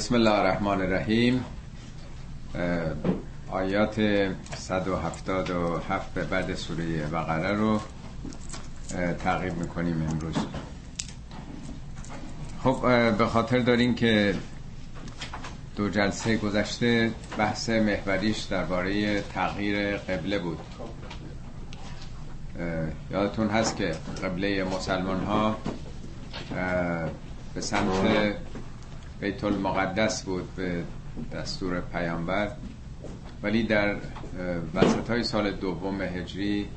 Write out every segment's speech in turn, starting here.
بسم الله الرحمن الرحیم آیات 177 به بعد سوره بقره رو تعقیب می‌کنیم امروز. خب به خاطر داریم که دو جلسه گذشته بحث محوریش درباره تغییر قبله بود. یادتون هست که قبله مسلمان ها به سمت بیت المقدس بود به دستور پیامبر. ولی در وسط های سال دوم هجری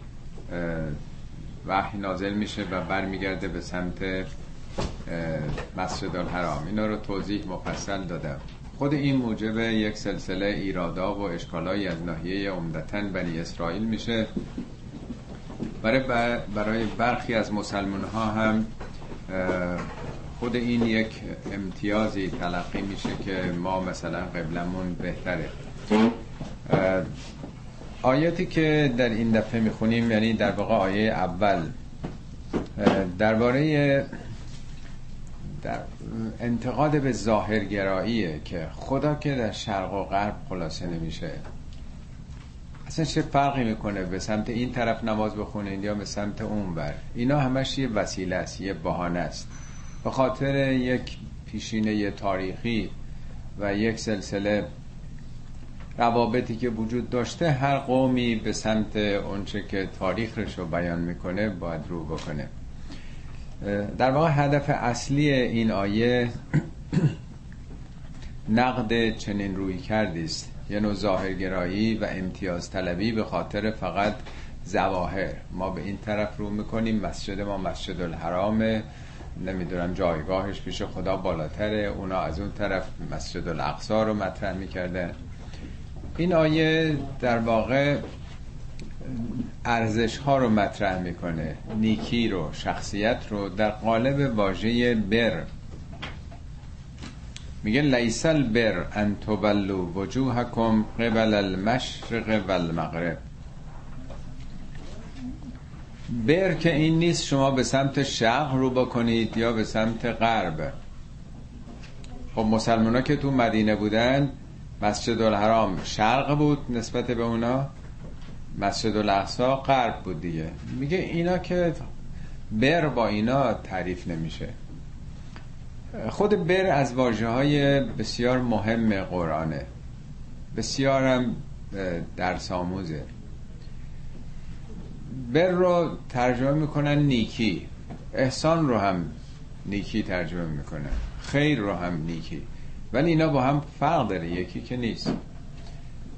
وحی نازل میشه و برمیگرده به سمت مسجد الحرام. اینا رو توضیح مفصل دادم. خود این موجب یک سلسله ایرادا و اشکالایی از ناحیه عمدتا بنی اسرائیل میشه. برای برای برخی از مسلمان ها هم خود این یک امتیازی تلقی میشه که ما مثلا قبلمون بهتره. آیاتی که در این دفعه می‌خونیم یعنی در واقع آیه اول. درباره در انتقاد به ظاهرگراییه که خدا که در شرق و غرب خلاصه نمیشه. اصلا چه فرقی می‌کنه به سمت این طرف نماز بخونید یا به سمت اون بر اینا همش یه وسیله است یه بهانه است. به خاطر یک پیشینه تاریخی و یک سلسله روابطی که وجود داشته هر قومی به سمت اونچه که تاریخش رو بیان می‌کنه باید رو بکنه. در واقع هدف اصلی این آیه نقد چنین روی کردیست یه نوع ظاهرگرایی و امتیاز طلبی به خاطر فقط زواهر. ما به این طرف رو می‌کنیم مسجد ما مسجد الحرامه نمی‌دونم جایگاهش پیش خدا بالاتره. اونا از اون طرف مسجد الاقصا رو مطرح می‌کردن این آیه در واقع ارزش ها رو مطرح می‌کنه نیکی رو شخصیت رو در قالب واژه بر. میگه لیسل بر ان تبلو وجوهکم قبل المشرق و المغرب بر که این نیست شما به سمت شرق رو بکنید یا به سمت غرب. خب مسلمان ها که تو مدینه بودن مسجد الحرام شرق بود نسبت به اونا مسجد الاقصا غرب بود دیگه. میگه اینا که بر با اینا تعریف نمیشه. خود بر از واجه های بسیار مهم قرآنه. بسیارم درس آموزه. بر رو ترجمه می‌کنن نیکی. احسان رو هم نیکی ترجمه می‌کنن. خیر رو هم نیکی. ولی اینا با هم فرق داره یکی که نیست.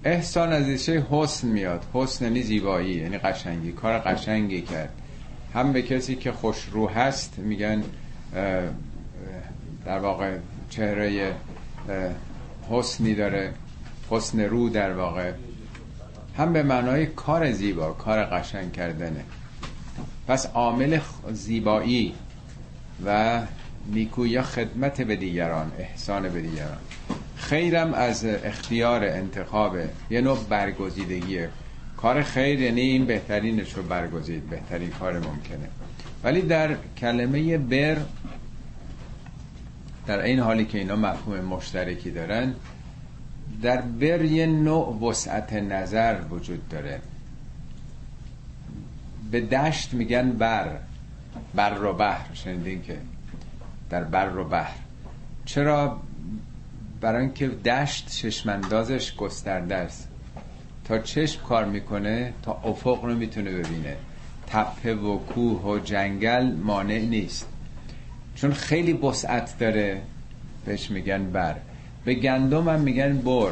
احسان از ایشه حسن میاد. حسن یعنی زیبایی یعنی قشنگی. کار قشنگی کرد. هم به کسی که خوش رو هست میگن در واقع چهره حسنی داره. حسن رو در واقع هم به معنای کار زیبا کار قشنگ کردنه. پس عامل زیبایی و نیکو یا خدمت به دیگران احسان به دیگران. خیرم از اختیار انتخاب یه نوع برگزیدگیه کار خیر یعنی این بهترینش رو برگزید بهترین کار ممکنه. ولی در کلمه بر در این حالی که اینا مفهوم مشترکی دارن در بر یه نوع وسعت نظر وجود داره. به دشت میگن بر. بر و بحر. شنیدین که در بر و بحر. چرا؟ برای اینکه دشت چشماندازش گسترده است. تا چشم کار می‌کنه تا افق رو می‌تونه ببینه. تپه و کوه و جنگل مانع نیست. چون خیلی وسعت داره بهش میگن بر. به گندم هم میگن بر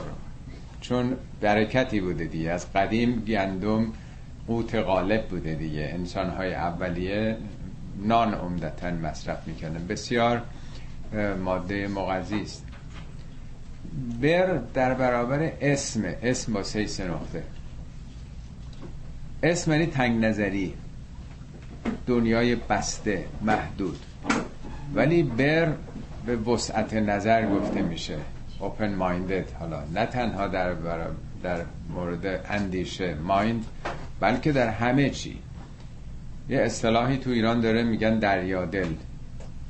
چون برکتی بوده دیگه. از قدیم گندم قوت غالب بوده دیگه. انسان های اولیه نان عمدتا مصرف می‌کنن بسیار ماده مغذی است. بر در برابر اسم اسم با سه نقطه. اسم یعنی تنگ نظری. دنیای بسته محدود. ولی بر به وسعت نظر گفته میشه. Open minded حالا نه تنها در, در مورد اندیشه مایند بلکه در همه چی. یه اصطلاحی تو ایران داره میگن دریا دل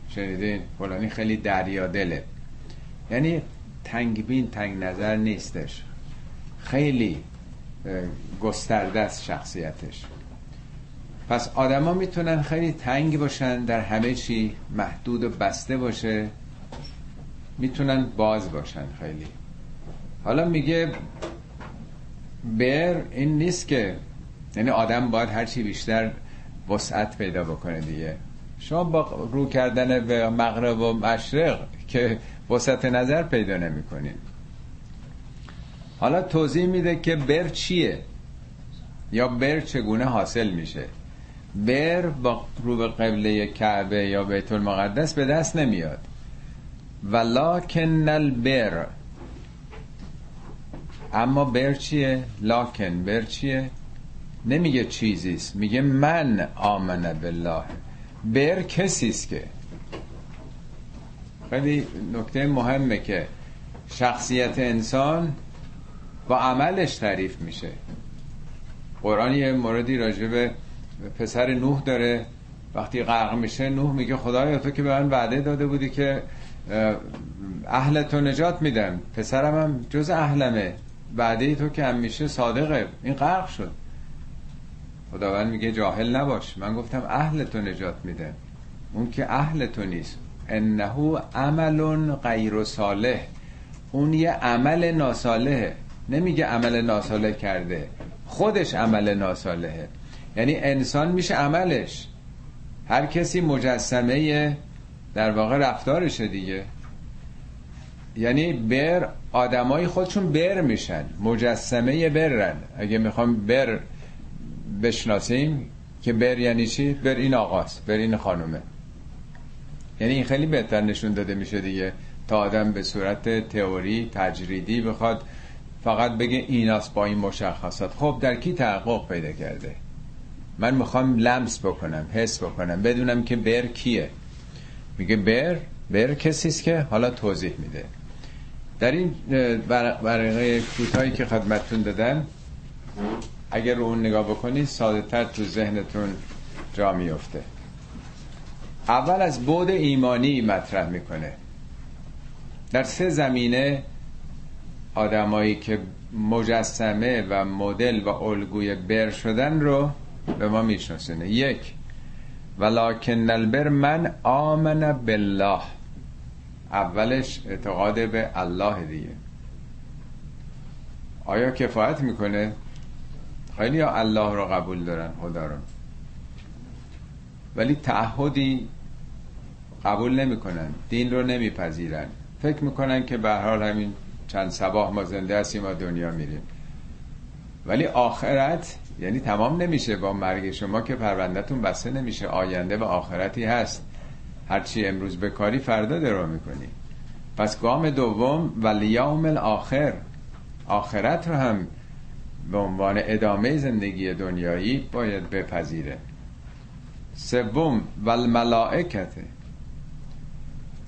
شنیدین؟ فلانی خیلی دریا دله یعنی تنگ بین تنگ نظر نیستش. خیلی گسترده شخصیتش. پس آدما می‌تونن خیلی تنگ باشن در همه چی محدود و بسته باشه. می‌تونن باز باشن خیلی. حالا میگه بر این نیست که یعنی آدم باید هرچی بیشتر وسعت پیدا بکنه دیگه. شما با رو کردن به مغرب و مشرق که وسعت نظر پیدا نمی کنین حالا توضیح میده که بر چیه؟ یا بر چگونه حاصل میشه؟ بر با رو به قبله کعبه یا بیت المقدس به دست نمیاد. ولکن البر. اما بر چیه؟ لاکن. بر چیه؟ نمیگه چیزیست. میگه من آمنه بالله. بر کسیست که. خیلی نکته مهمه که شخصیت انسان با عملش تعریف میشه. قرآن یه موردی راجع پسر نوح داره. وقتی غرق میشه نوح میگه خدایا تو که به من وعده داده بودی که اهل تو نجات میدم پسرم هم جز اهلمه. وعده تو که همیشه صادقه. این غرق شد. خداوند میگه جاهل نباش. من گفتم اهل تو نجات میده اون که اهل تو نیست. انه عمل غیر صالح. اون یه عمل ناسالحه. نمیگه عمل ناسالح کرده. خودش عمل ناسالحه. یعنی انسان میشه عملش. هر کسی مجسمه در واقع رفتارشه دیگه. یعنی بر آدمای خودشون بر میشن. مجسمه برن. اگه می‌خوام بر بشناسیم که بر یعنی چی؟ بر این آقاست بر این خانومه. یعنی این خیلی بهتر نشون داده میشه دیگه. تا آدم به صورت تئوری تجریدی بخواد فقط بگه ایناست با این مشخصات. خب در کی تحقق پیدا کرده؟ من می‌خوام لمس بکنم حس بکنم بدونم که بر کیه. میگه بر بر کسیست که حالا توضیح میده. در این برقه کوتاهی که خدمتتون دادن اگر رو اون نگاه بکنید ساده تر تو ذهنتون جا میفته اول از بود ایمانی مطرح می‌کنه. در سه زمینه آدمایی که مجسمه و مدل و الگوی بر شدن رو به ما میشناسونه. یک ولکن البر من آمن بالله. اولش اعتقاد به الله دیگه. آیا کفایت می‌کنه؟ خیلی ها الله رو قبول دارن خدا رو. ولی تعهدی قبول نمی‌کنن دین رو نمیپذیرن. فکر می‌کنن که به حال همین چند سباه ما زنده هستیم و دنیا میریم. ولی آخرت یعنی تمام نمیشه با مرگ شما که پروندهتون بسته نمیشه. آینده و آخرتی هست. هرچی امروز بکاری فردا درو می‌کنی. پس گام دوم ولیوم الاخر. آخرت رو هم به عنوان ادامه زندگی دنیایی باید بپذیره. سوم و الملائکته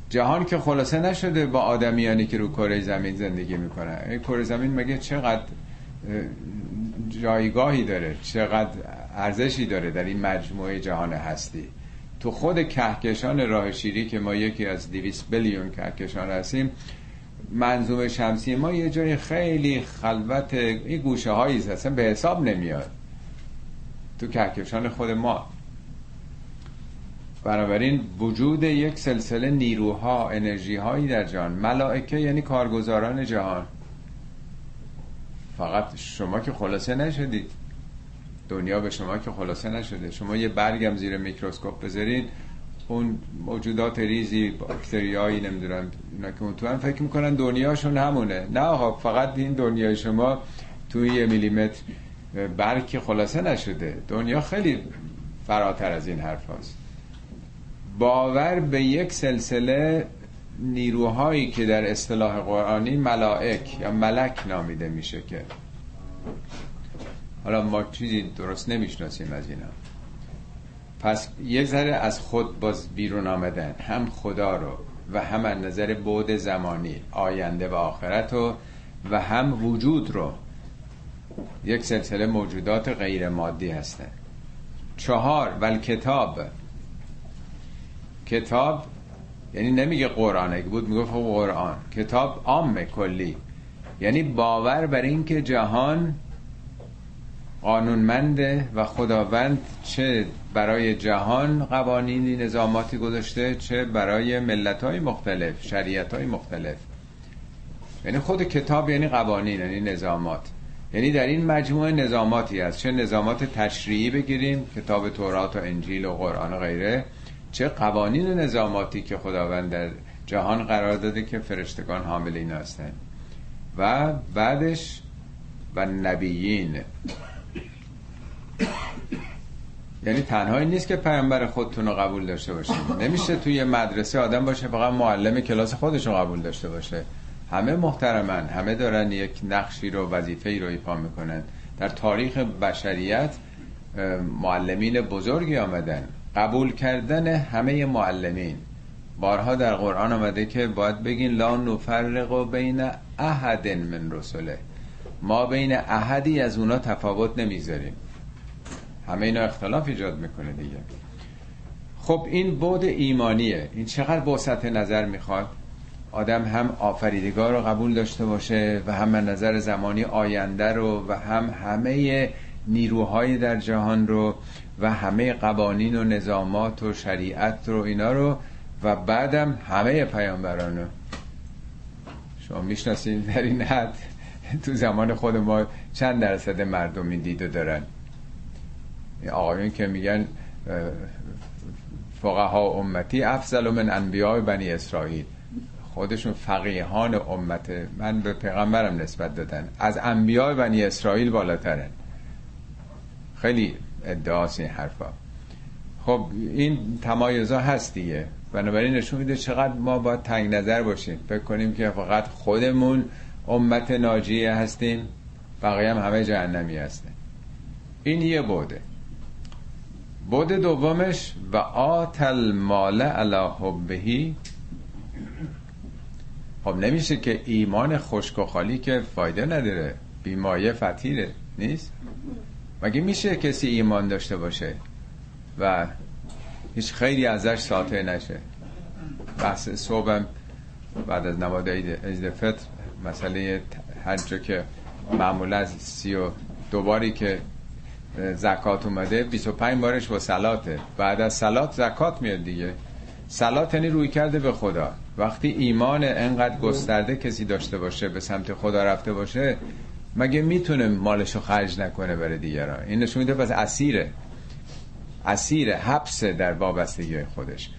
جهان که خلاصه نشده با آدمیانی که رو کره زمین زندگی می‌کنن. کره زمین مگه چقدر جایگاهی داره چقدر ارزشی داره در این مجموعه جهان هستی. تو خود کهکشان راه شیری که ما یکی از 200 بیلیون کهکشان هستیم منظوم شمسی ما یه جای خیلی خلوت این گوشه هایی اصلا به حساب نمیاد. تو کهکشان خود ما. بنابراین وجود یک سلسله نیروها انرژی هایی در جهان. ملائکه یعنی کارگزاران جهان. فقط شما که خلاصه نشدید دنیا به شما که خلاصه نشده. شما یه برگم زیر میکروسکوپ بذارید اون موجودات ریزی باکتریایی نمی‌دونم اینا که اون تو هم فکر می‌کنن دنیاشون همونه. نه آقا فقط این دنیای شما توی یه میلیمتر برگ خلاصه نشده. دنیا خیلی فراتر از این حرف هست. باور به یک سلسله نیروهایی که در اصطلاح قرآنی ملائک یا ملک نامیده میشه که حالا ما چیزی درست نمی‌شناسیم از اینا. پس یک ذره از خود باز بیرون آمدن هم خدا رو و هم از نظر بود زمانی آینده و آخرت رو و هم وجود رو. یک سلسله موجودات غیر مادی هستن. چهار ول کتاب کتاب یعنی نمیگه قرآن اگه بود می‌گفت خب قرآن. کتاب عام کلی. یعنی باور بر اینکه جهان قانونمنده و خداوند چه برای جهان قوانینی نظاماتی گذاشته چه برای ملت های مختلف شریعت های مختلف. یعنی خود کتاب یعنی قوانین یعنی نظامات. یعنی در این مجموعه نظاماتی است چه نظامات تشریعی بگیریم کتاب تورات و انجیل و قرآن و غیره. چه قوانین نظاماتی که خداوند در جهان قرار داده که فرشتگان حامل این هستند و بعدش و نبیین. یعنی تنهایی نیست که پیامبر خودتون رو قبول داشته باشید نمیشه توی مدرسه آدم باشه فقط معلم کلاس خودش رو قبول داشته باشه. همه محترمن همه دارن یک نقشی رو وظیفه ای رو ایفا می‌کنن. در تاریخ بشریت معلمین بزرگی آمدن. قبول کردن همه معلمین. بارها در قرآن آمده که باید بگین لا نفرق بین احد من رسوله ما بین احدی از اونا تفاوت نمی‌ذاریم. همه اینا اختلاف ایجاد می‌کنه دیگه. خب این بود ایمانیه. این چقدر بوسط نظر می‌خواد؟ آدم هم آفریدگار رو قبول داشته باشه و هم نظر زمانی آینده رو و هم همه نیروهای در جهان رو و همه قوانین و نظامات و شریعت رو اینا رو و بعدم همه پیامبران رو. شما می‌شناسید در این حد تو زمان خود ما چند درصد مردم این دیدو دارن. آقایون که میگن فقها امتی افضل من انبیاء بنی اسرائیل. خودشون فقیهان امت. من به پیغمبرم نسبت دادن. از انبیاء بنی اسرائیل بالاترن. خیلی ادعاست این حرفا. خب این تمایزا هست دیگه. بنابراین نشون میده چقدر ما باید تنگ نظر باشیم. فکر کنیم که فقط خودمون امت ناجیه هستیم بقیه هم همه جهنمی هستیم این یه بوده. بود دومش و آتل مال علا حبهی خب نمیشه که ایمان خشک و خالی که فایده نداره. بیمایه فتیره نیست؟ مگه میشه کسی ایمان داشته باشه و هیچ خیلی ازش ساطع نشه؟ بحث صبحم بعد از نماد عید فطر مسئله هر جا که معمولا از سی و دوباری که زکات اومده 25 بارش با سلاته. بعد از سلات زکات میاد دیگه. سلات یعنی روی کرده به خدا. وقتی ایمان انقدر گسترده کسی داشته باشه به سمت خدا رفته باشه مگه می‌تونه مالشو خرج نکنه برای دیگران؟ این نشون میده پس اسیره. اسیر حبس در وابستگی خودش.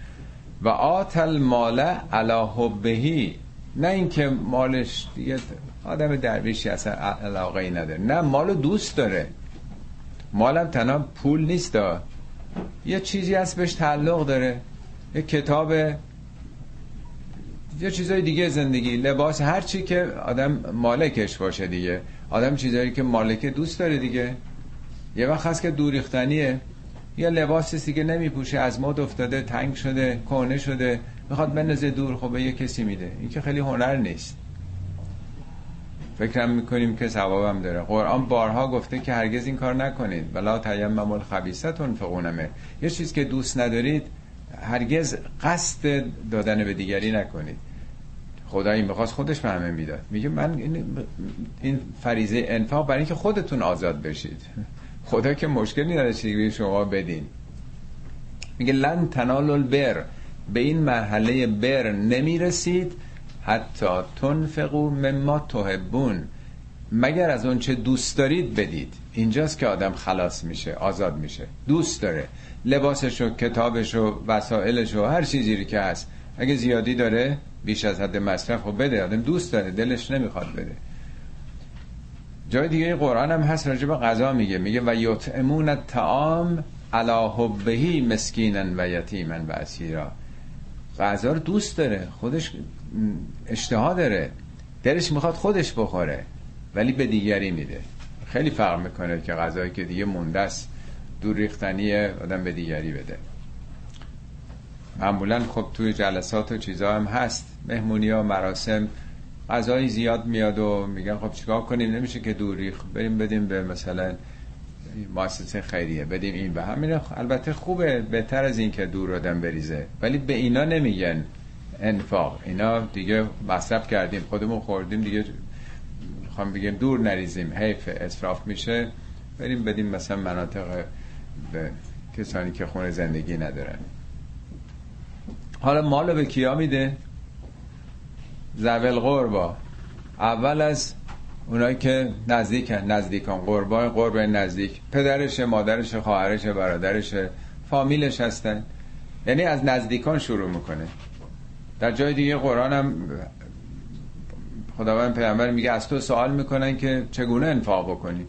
و آتل مال علا حبهی نه اینکه مالش دیگه آدم درویشی اصلا علاقه ای نداره. نه مالو دوست داره. مالم تنها پول نیست دا. یه چیزی هست بهش تعلق داره. یه کتاب یه چیزای دیگه زندگی. لباس هر چی که آدم مالکش باشه دیگه. آدم چیزایی که مالک دوست داره دیگه. یه وقت هست که دوریختنیه. یه لباس دیگه نمیپوشه از مد افتاده تنگ شده کهنه شده می‌خواد بنزه دور خب به یه کسی میده. این که خیلی هنر نیست. فکرم می‌کنیم که ثوابم داره. قرآن بارها گفته که هرگز این کار نکنید. ولا تیمم الخبیثه تنفقون یه چیز که دوست ندارید هرگز قصد دادن به دیگری نکنید. خدا این بخواست خودش به همه می‌داد. میگه من این فریزه انفاق برای اینکه خودتون آزاد بشید. خدا که مشکلی نداره چیزی شما بدین. میگه لن تنال البر. به این مرحله بر نمی‌رسید. حتی تنفقو مما تحبون. مگر از اون چه دوست دارید بدید. اینجاست که آدم خلاص میشه آزاد میشه. دوست داره. لباسشو کتابشو وسایلشو هر چیزی که هست. اگه زیادی داره بیش از حد مصرف خب بده آدم دوست داره دلش نمی‌خواد بده. جای دیگه قرآن هم هست راجع به غذا میگه میگه و یطعمون الطعام علی حبهی مسکینا و یتیما و اسیرا. غذا رو دوست داره خودش اشتها داره دلش می‌خواد خودش بخوره ولی به دیگری میده. خیلی فرق می‌کنه که غذایی که دیگه مونده است دور ریختنی آدم به دیگری بده. معمولا خب توی جلسات و چیزا هم هست. مهمونی ها مراسم غذای زیاد میاد و میگن خب چیکار کنیم؟ نمیشه که دوری بریم بدیم به مثلا مؤسسه خیریه بدیم این به همین. البته خوبه بهتر از این که دور آدم بریزه. ولی به اینا نمیگن انفاق. اینا دیگه مصرف کردیم خودمون خوردیم دیگه. می‌خوام بگیم دور نریزیم. حیف اصراف میشه. بریم بدیم مثلا مناطق به کسانی که خونه زندگی ندارن. حالا مالو به کیا میده؟ زول قربا اول از اونایی که نزدیکن نزدیکان. قربان قرب نزدیک. پدرش مادرش خواهرش برادرش فامیلش هستن. یعنی از نزدیکان شروع می‌کنه. در جای دیگه قرآن هم خداوند پیامبر میگه از تو سوال می‌کنن که چگونه انفاق بکنی؟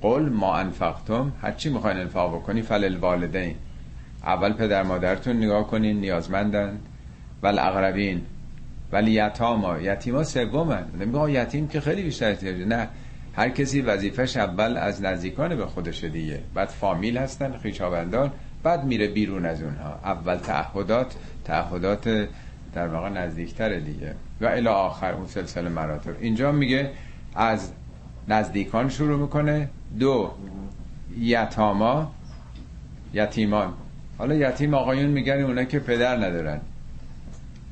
قل ما انفقتم. هر چی می‌خواین انفاق بکنی فلل والدین اول پدر مادرتون نگاه کنین نیازمندن. ول اقربین. ولی یتاما. یتیما سومن. نمیگه یتیم که خیلی بیشتر احتیاجه. نه. هر کسی وظیفش اول از نزدیکان به خودش دیگه. بعد فامیل هستن خیشاوندان بعد میره بیرون از اونها. اول تعهدات. تعهدات در واقع نزدیکتر دیگه. و الی آخر اون سلسله مراتب. اینجا میگه از نزدیکان شروع می‌کنه. دو یتاما یتیمان. حالا یتیم آقایون میگن اونا که پدر ندارن.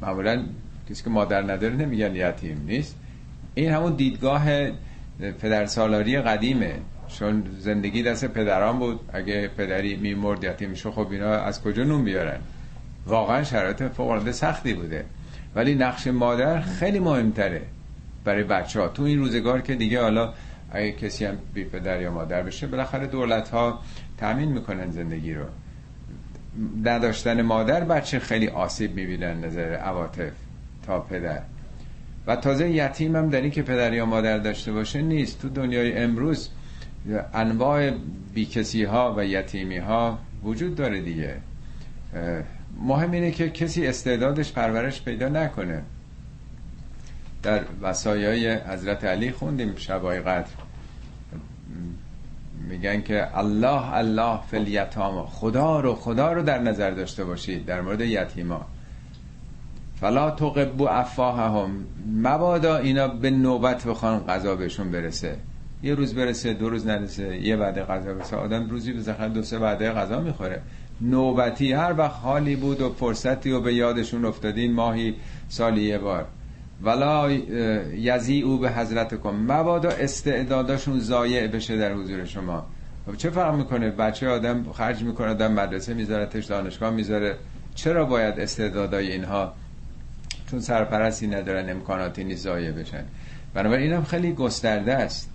معمولا کسی که مادر نداره نمیگن یتیم نیست. این همون دیدگاه پدر سالاری قدیمه. چون زندگی دست پدران بود. اگه پدری میمرد یتیم شو خب اینا از کجا نون بیارن؟ واقعا شرایط فوق سختی بوده. ولی نقش مادر خیلی مهمتره برای بچه ها تو این روزگار که دیگه حالا اگه کسی هم بی پدر یا مادر بشه بالاخره دولت ها تامین می‌کنن زندگی رو. نداشتن مادر بچه خیلی آسیب می‌بینن نظر عواطف تا پدر. و تازه یتیم هم در این که پدر یا مادر داشته باشه نیست. تو دنیای امروز انواع بیکسی ها و یتیمی ها وجود داره دیگه. مهم اینه که کسی استعدادش پرورش پیدا نکنه. در وسایای حضرت علی خوندیم شبای قدر. میگن که الله الله فل یتاما خدا رو خدا رو در نظر داشته باشید در مورد یتیما. فلا تقبو افاههم مبادا اینا به نوبت بخوان غذا بهشون برسه. یه روز برسه دو روز نرسه یه وعده غذا برسه. آدم روزی به دو سه وعده غذا می‌خوره. نوبتی هر وقت حالی بود و فرصتی و به یادشون افتادین ماهی سالی یه بار. ولا یزی او به حضرت کن مبادا استعداداشون ضایع بشه در حضور شما. خب چه فرق می‌کنه؟ بچه آدم خرج می‌کنه آدم مدرسه می‌ذاره تش دانشگاه می‌ذاره. چرا باید استعدادای اینها؟ چون سرپرستی ندارن امکاناتی نیست ضایع بشن. بنابراین اینم خیلی گسترده است.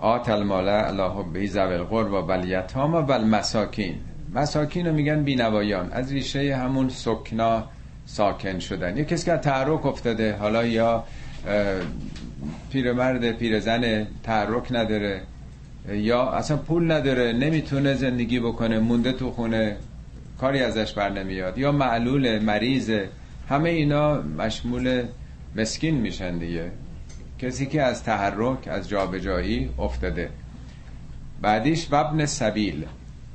آت المال الله به زول قربا بل یتاما بل مساکین مساکین رو میگن بینوایان. از ریشه همون سکنا ساکن شدن. یه کسی که تحرک افتاده حالا یا پیرمرد پیرزن تحرک نداره یا اصلا پول نداره نمی‌تونه زندگی بکنه مونده تو خونه کاری ازش بر نمیاد یا معلول مریض همه اینا مشمول مسکین میشن دیگه. کسی که از تحرک از جابجایی افتاده. بعدیش وابن سبیل.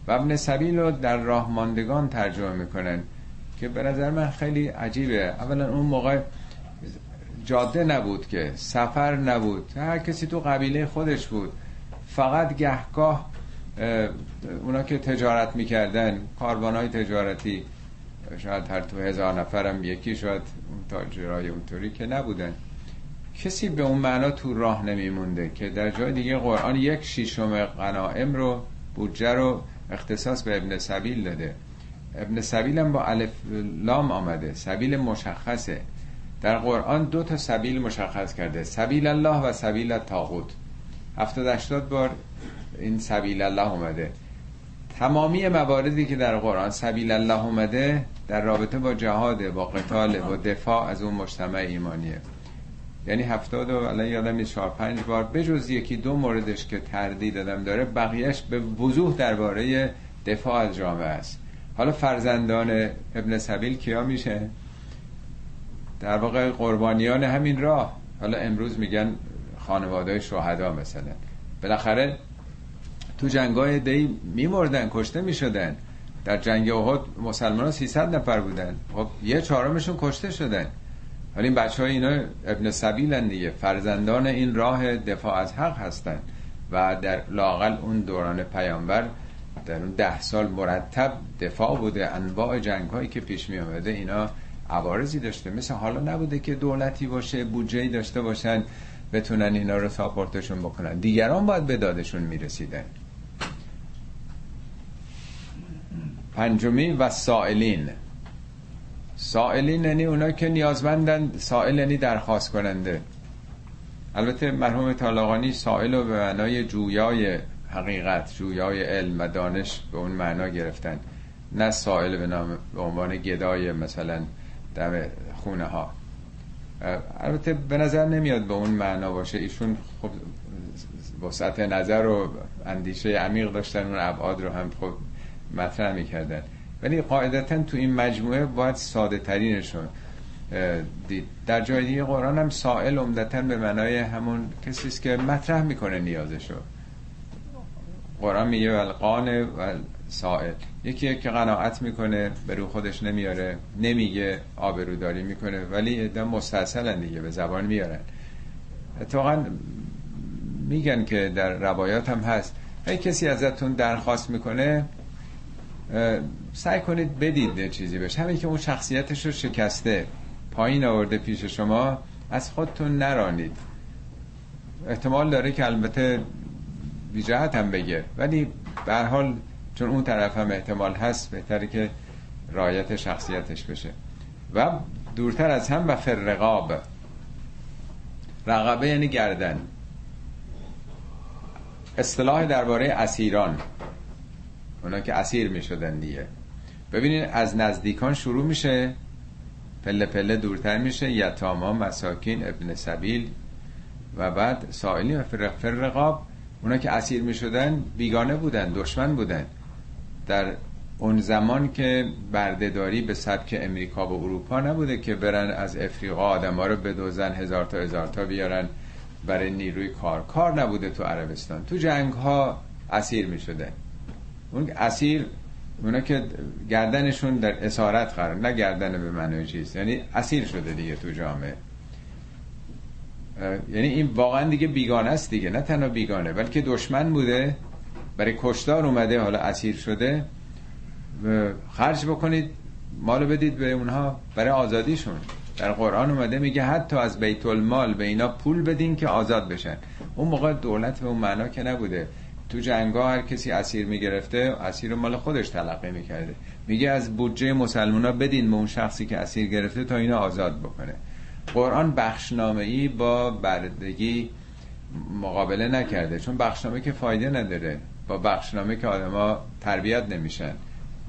وابن سبیل رو در راه ماندگان ترجمه می‌کنن. که به نظر من خیلی عجیبه. اولا اون موقع جاده نبود که سفر نبود. هر کسی تو قبیله خودش بود. فقط گهگاه اونا که تجارت می‌کردن کاروان های تجارتی شاید هر تو هزار نفرم یکی شاید اون تاجرای اونطوری که نبودن. کسی به اون معنا تو راه نمیمونده که در جای دیگه قرآن یک شیشم غنائم رو بودجه رو اختصاص به ابن سبیل داده. ابن سبیل هم با الف لام آمده. سبیل مشخصه. در قرآن دو تا سبیل مشخص کرده. سبیل الله و سبیل تاغوت هفتاد اشتاد بار این سبیل الله اومده. تمامی مواردی که در قرآن سبیل الله اومده در رابطه با جهاده با قتال با دفاع از اون مجتمع ایمانیه. یعنی هفتاد و الان یادم نیست چهار پنج بار. بجز یکی دو موردش که تردید دادم داره بقیهش به وضوح درباره دفاع از جامعه است. حالا فرزندان ابن سبیل کیا میشه؟ در واقع قربانیان همین راه. حالا امروز میگن خانواده شهدا مثلا. بالاخره تو جنگای دی میمردن کشته می‌شدن. در جنگ احد مسلمان ها 300 نفر بودن. خب یه چهارمشون کشته شدن. ولی این بچه های اینا ابن سبیلن دیگه. فرزندان این راه دفاع از حق هستن و در لاقل اون دوران پیامبر در اون ده سال مرتب دفاع بوده انواع جنگ هایی که پیش می آمده اینا عوارضی داشته. مثل حالا نبوده که دولتی باشه بودجه داشته باشن بتونن اینا رو ساپورتشون بکنن. دیگران باید به دادشون می‌رسیدن. پنجمی و سائلین. سائلین یعنی اونا که نیازمندن سائل یعنی درخواست کننده البته مرحوم طالقانی سائل رو به معنای جویای حقیقت جویای علم و دانش به اون معنا گرفتن. نه سائل به نام به عنوان گدای مثلا دم خونه ها البته به نظر نمیاد به اون معنا باشه. ایشون خب وسعت نظر و اندیشه عمیق داشتن اون ابعاد رو هم خب مطرح می‌کردن. ولی قاعدتا تو این مجموعه باید ساده ترینشون دید. در جای دیگه قرآن هم سائل عمدتا به معنای همون کسی که مطرح می‌کنه نیازشو. قرآن میگه القان و سائل یکی که قناعت می‌کنه به رو خودش نمیاره نمیگه آبروداری می‌کنه ولی ادام مستحصلن دیگه به زبان میارن. اتفاقا میگن که در روایات هم هست. اگه کسی ازتون درخواست می‌کنه سعی کنید بدید چیزی بشه همین که اون شخصیتش رو شکسته پایین آورده پیش شما از خودتون نرانید. احتمال داره که البته بیجهت هم بگه. ولی به حال چون اون طرف هم احتمال هست بهتره که رایت شخصیتش بشه. و دورتر از هم و فرقاب. رقبه یعنی گردن. اصطلاح درباره اسیران. اونا که اسیر می شدن دیگه. ببینید از نزدیکان شروع میشه. پله پله دورتر میشه. یتاما مساکین ابن سبیل و بعد سائلی و فرقاب. اونا که اسیر می شدن بیگانه بودن دشمن بودن. در اون زمان که بردهداری به سبک امریکا و اروپا نبوده که برن از افریقا آدم ها رو بدوزن هزار تا هزار تا بیارن برای نیروی کار. کار نبوده تو عربستان. تو جنگ ها اسیر می شده اون اسیر اونا که گردنشون در اسارت قرار نه گردن به معنی چیز یعنی اسیر شده دیگه تو جامعه. یعنی این واقعا دیگه بیگانه است دیگه نه تنها بیگانه بلکه دشمن بوده برای کشتار اومده حالا اسیر شده. خرج بکنید مالو بدید به اونها برای آزادیشون. در قرآن اومده میگه حتی از بیت المال به اینا پول بدین که آزاد بشن. اون موقع دولت به اون معنا که نبوده. تو جنگا هر کسی اسیر می‌گرفته اسیر مال خودش تلقی می‌کرده. میگه از بودجه مسلمان بدین به اون شخصی که اسیر گرفته تا اینا آزاد بکنه. قرآن بخشنامه ای با بردگی مقابله نکرده چون بخشنامه که فایده نداره. با بخشنامه که آدما تربیت نمیشن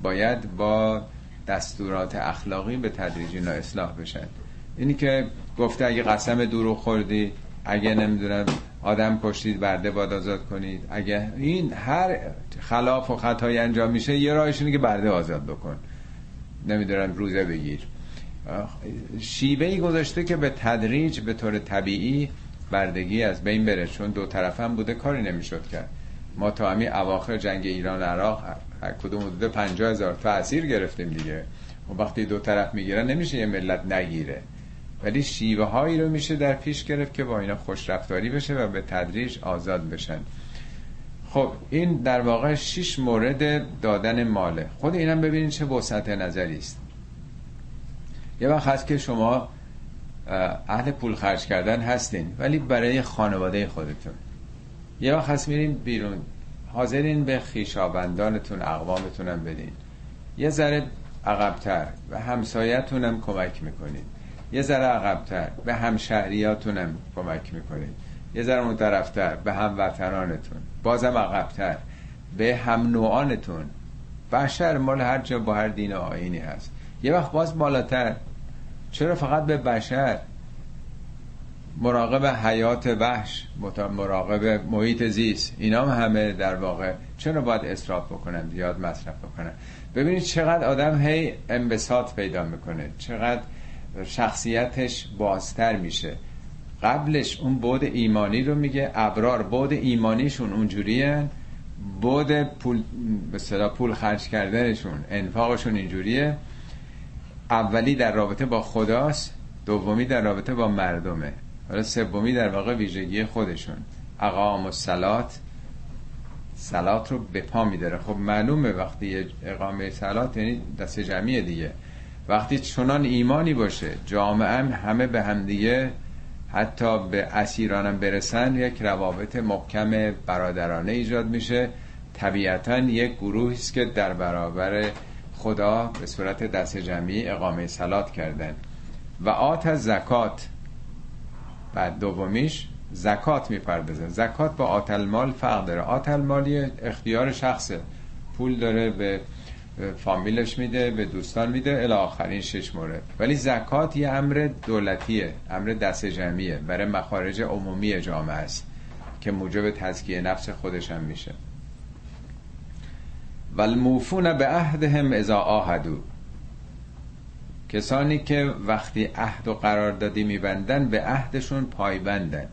باید با دستورات اخلاقی به تدریج اینا اصلاح بشن. اینی که گفته اگه قسم دروغ خوردی اگه نمی‌دونم آدم کشتید برده باد آزاد کنید اگه این هر خلاف و خطایی انجام میشه یه راهش اینه که برده آزاد بکن. نمی‌دونم روزه بگیر. شیوه ای گذاشته که به تدریج به طور طبیعی بردگی از بین بره چون دو طرف هم بوده کاری نمی‌شد کرد. ما تا همین اواخر جنگ ایران عراق هر کدوم حدود 50 هزار تا اسیر گرفتیم دیگه. و وقتی دو طرف می‌گیرن نمیشه یه ملت نگیره. ولی شیوه هایی رو میشه در پیش گرفت که با اینا خوش رفتاری بشه و به تدریج آزاد بشن. خب این در واقع شش مورد دادن ماله. خود اینم ببینید چه وسعت نظری است. یه وقت هست که شما اهل پول خرج کردن هستین ولی برای خانواده خودتون. یه وقت هست میرین بیرون حاضرین به خیشابندانتون اقوامتون هم بدین. یه ذره عقبتر و همسایتون هم کمک می‌کنین. یه ذره عقبتر به همشهریاتون هم کمک می‌کنین. یه ذره اون طرفتر به هموطنانتون. بازم عقبتر به هم نوعانتون بشر مال هر جا با هر دین آینی هست. یه وقت باز بالاتر چرا فقط به بشر؟ مراقب حیات وحش مراقب محیط زیست. اینا هم همه در واقع. چرا باید اصراف بکنن زیاد مصرف بکنن؟ ببینید چقدر آدم هی انبساط پیدا می‌کنه. چقدر شخصیتش بازتر میشه. قبلش اون بود ایمانی رو میگه ابرار بود ایمانیشون اونجوریه. بود پول به پول خرج کردنشون انفاقشون اینجوریه. اولی در رابطه با خداست دومی در رابطه با مردمه. حالا سومی در واقع ویژگی خودشون. اقام و سلات سلات رو به پا میداره. خب معلومه وقتی اقامه سلات یعنی دست جمعی دیگه. وقتی چنان ایمانی باشه جامعه هم همه به همدیگه حتی به اسیرانم برسن یک روابط محکم برادرانه ایجاد میشه. طبیعتا یک گروهی است که در برابر خدا به صورت دست جمعی اقامه سلات کردن و آت از زکات. بعد دومیش زکات می‌پردازه. زکات با آتل مال فرق داره. آتل مالی اختیار شخصه. پول داره به فامیلش میده به دوستان میده الی آخرین شش مورد. ولی زکات یه امر دولتیه امر دست جمعیه. برای مخارج عمومی جامعه است که موجب تزکیه نفس خودش هم میشه. والموفون به عهدهم اذا آهدو کسانی که وقتی عهد و قراردادی میبندن به عهدشون پایبندن.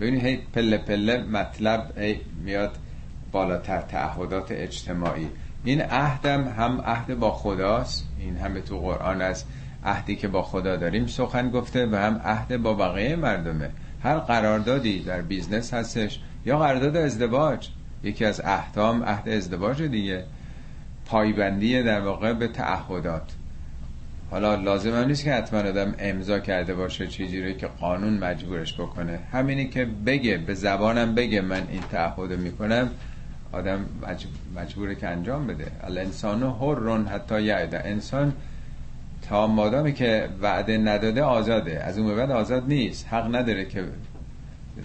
ببینید هی پله پله مطلب میاد بالاتر تعهدات اجتماعی. این عهدم هم عهد با خداست این همه تو قرآن است. عهدی که با خدا داریم سخن گفته و هم عهد با بقیه مردمه. هر قراردادی در business هستش یا قرارداد ازدواج. یکی از احکام عهد ازدواج دیگه. پایبندی در واقع به تعهدات. حالا لازم هم نیست که حتما آدم امضا کرده باشه چیزی رو که قانون مجبورش بکنه. همینی که بگه به زبانم بگه من این تعهد می‌کنم آدم مجبوره که انجام بده. الانسان حر حتی یعد. انسان تا مادامی که وعده نداده آزاده. از اون بعد آزاد نیست. حق نداره که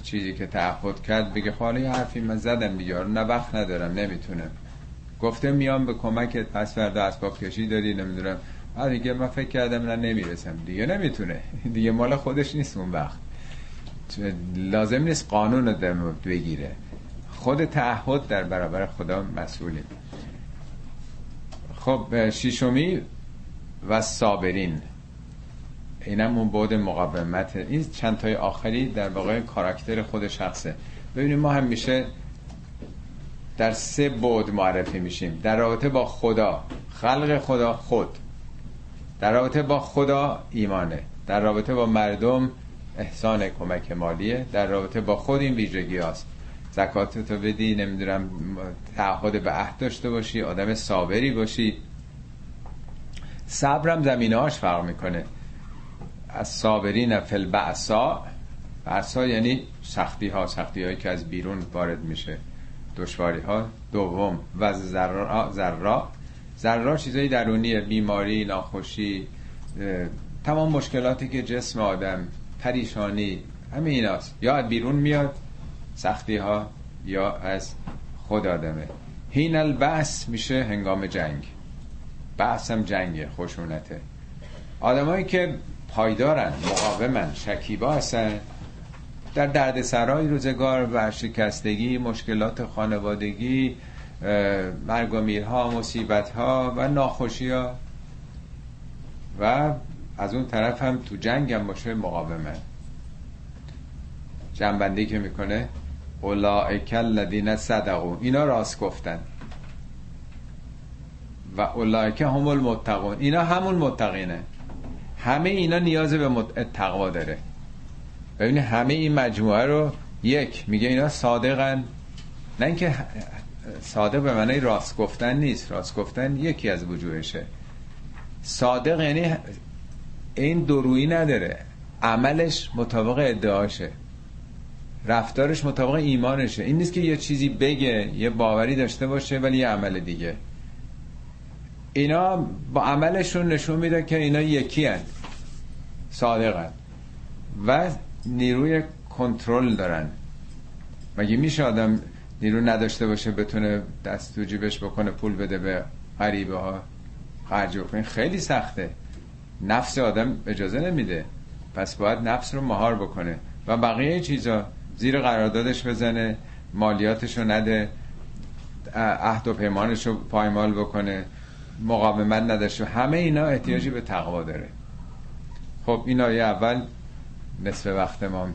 چیزی که تعهد کرد بگه خاله یه حرفی من زدم بیار نه وقت ندارم نمی‌تونه گفته میام به کمکت پس فردا اسباب کشی داری نمی‌دونم. بعد دیگه من فکر کردم نه نمی‌رسم. دیگه نمی‌تونه. دیگه مال خودش نیست اون وقت. لازم نیست قانون رو بگیره. خود تعهد در برابر خدا مسئولیم خب شیشمی و صابرین. اینم اون بود مقاومت. این چند تای آخری در واقع کاراکتر خود شخصه. ببینیم ما هم میشه در سه بود معرفی میشیم. در رابطه با خدا. خلق خدا خود. در رابطه با خدا ایمانه. در رابطه با مردم احسان کمک مالیه. در رابطه با خود این ویژگی هست زکاتتو بدی نمی‌دونم تعهد به عهد داشته باشی آدم صابری باشی. صبرم زمینه هاش فرق می‌کنه. از صابرین فل بعصا بعصا یعنی سختی ها سختی هایی که از بیرون وارد میشه. دشواری ها دوم و ذرا ذرا. ذرا چیزای درونیه بیماری ناخوشی تمام مشکلاتی که جسم آدم پریشانی همه ایناست. یا از بیرون میاد سختی ها یا از خود آدمه. هین البعث میشه هنگام جنگ. بحث هم جنگه خشونته. آدمایی که پایدارن مقاومن شکیبا هستن در درد سرای روزگار و شکستگی مشکلات خانوادگی مرگ و میرها مصیبت ها و ناخوشی ها و از اون طرف هم تو جنگ هم باشه مقاومه. جنبندی که می‌کنه اولائک الذین صدقوا. اینا راست گفتن. و اولائک هم المتقون. اینا همون متقینه. همه اینا نیاز به تقوا داره. ببینید همه این مجموعه رو یک میگه اینا صادقن. نه اینکه صادق به معنی راست گفتن نیست. راست گفتن یکی از وجوهشه. صادق یعنی این درویی نداره. عملش مطابق ادعاشه. رفتارش مطابق ایمانشه. این نیست که یه چیزی بگه یه باوری داشته باشه ولی یه عمل دیگه. اینا با عملشون نشون میده که اینا یکی هن صادقن. و نیروی کنترل دارن. مگه میشه آدم نیرو نداشته باشه بتونه دست تو جیبش بکنه پول بده به غریبه ها خرج بکنه؟ خیلی سخته. نفس آدم اجازه نمیده. پس باید نفس رو مهار بکنه. و بقیه چیزا زیر قراردادش بزنه مالیاتش رو نده عهد و پیمانش رو پایمال بکنه مقاومت نداشته. همه اینا احتیاجی به تقوا داره. خب این آیه اول نصف وقت ما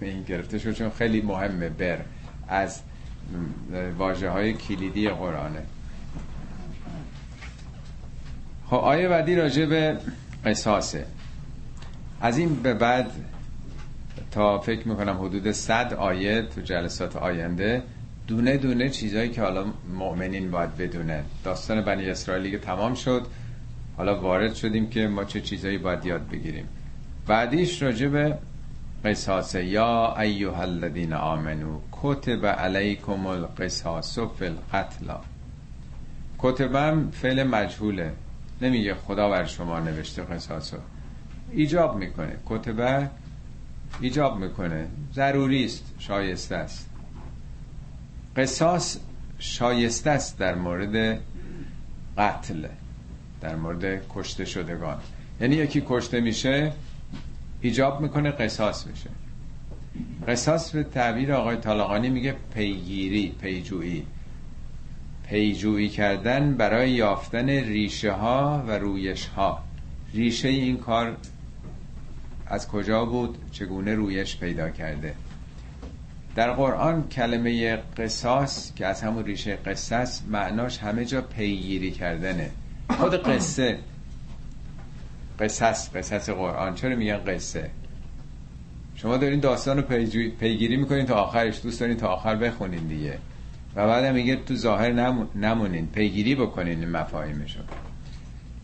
به این گرفته شد چون خیلی مهمه بر از واجه های کلیدی قرآنه. خب آیه بعدی راجع به قصاصه. از این به بعد تا فکر می‌کنم حدود صد آیه تو جلسات آینده دونه دونه چیزهایی که حالا مؤمنین باید بدونه. داستان بنی اسرائیلی که تمام شد حالا وارد شدیم که ما چه چیزایی باید یاد بگیریم. بعدیش راجع به قصاص یا ایها الذین آمنو کتب علیکم القصاص فی القتل. کتبم فعل مجهوله. نمیگه خدا بر شما نوشته قصاصو. ایجاب می‌کنه. کتبه ایجاب می‌کنه. ضروری است. شایسته است. قصاص شایسته است در مورد قتل در مورد کشته شدگان. یعنی یکی کشته میشه ایجاب می‌کنه قصاص میشه. قصاص به تعبیر آقای طالقانی میگه پیگیری پیجویی. پیجویی کردن برای یافتن ریشه ها و رویش ها ریشه این کار از کجا بود؟ چگونه رویش پیدا کرده؟ در قرآن کلمه قصاص که از همون ریشه قصص معناش همه جا پیگیری کردنه. خود قصه قصص قصص قرآن. چرا میگن قصه؟ شما دارین داستان رو پیگیری می‌کنین تا آخرش. دوست دارین تا آخر بخونین دیگه. و بعد میگه تو ظاهر نمونین. پیگیری بکنین مفاهیمشو.